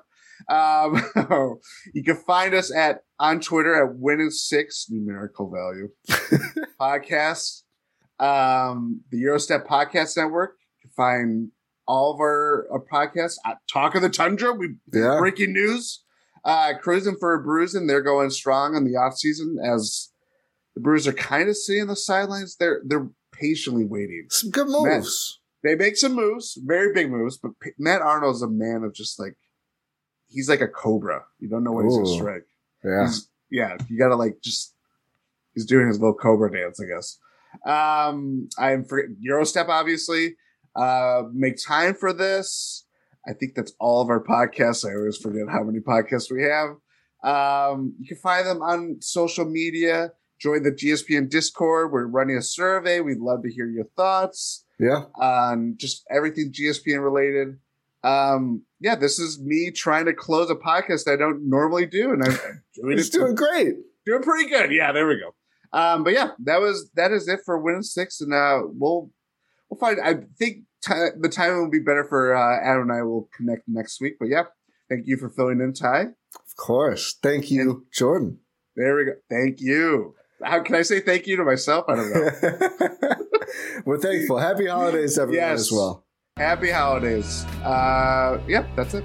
Um, you can find us at on Twitter at Win and Six numerical value podcast. Um, the Gyro Step Podcast Network. You can find all of our, our podcasts at Talk of the Tundra. We Yeah. breaking news. Uh, Crewsing for a Brewsing. They're going strong in the off season as the Brewers are kind of sitting on the sidelines. They're they're patiently waiting. Some good moves. They make some moves, very big moves, but P- Matt Arnold's a man of just like he's like a cobra. You don't know when he's Ooh. gonna strike. Yeah. He's, yeah, you gotta like just he's doing his little cobra dance, I guess. Um, I'm for Gyro Step, obviously. Uh, make time for this. I think that's all of our podcasts. I always forget how many podcasts we have. Um, you can find them on social media. Join the GSPN Discord. We're running a survey. We'd love to hear your thoughts Yeah. on just everything GSPN related. Um, yeah, this is me trying to close a podcast I don't normally do, and I'm doing It's it doing great. doing pretty good. Yeah, there we go. Um, but yeah, that was that is it for Win Six, and uh, we'll we'll find. I think ti the timing will be better for uh, Adam and I will connect next week. But yeah, thank you for filling in, Ti. Of course. Thank you, Jordan. There we go. Thank you. How can I say thank you to myself? I don't know. We're thankful. Happy holidays, everyone, Yes. as well. Happy holidays. Uh, yep, that's it.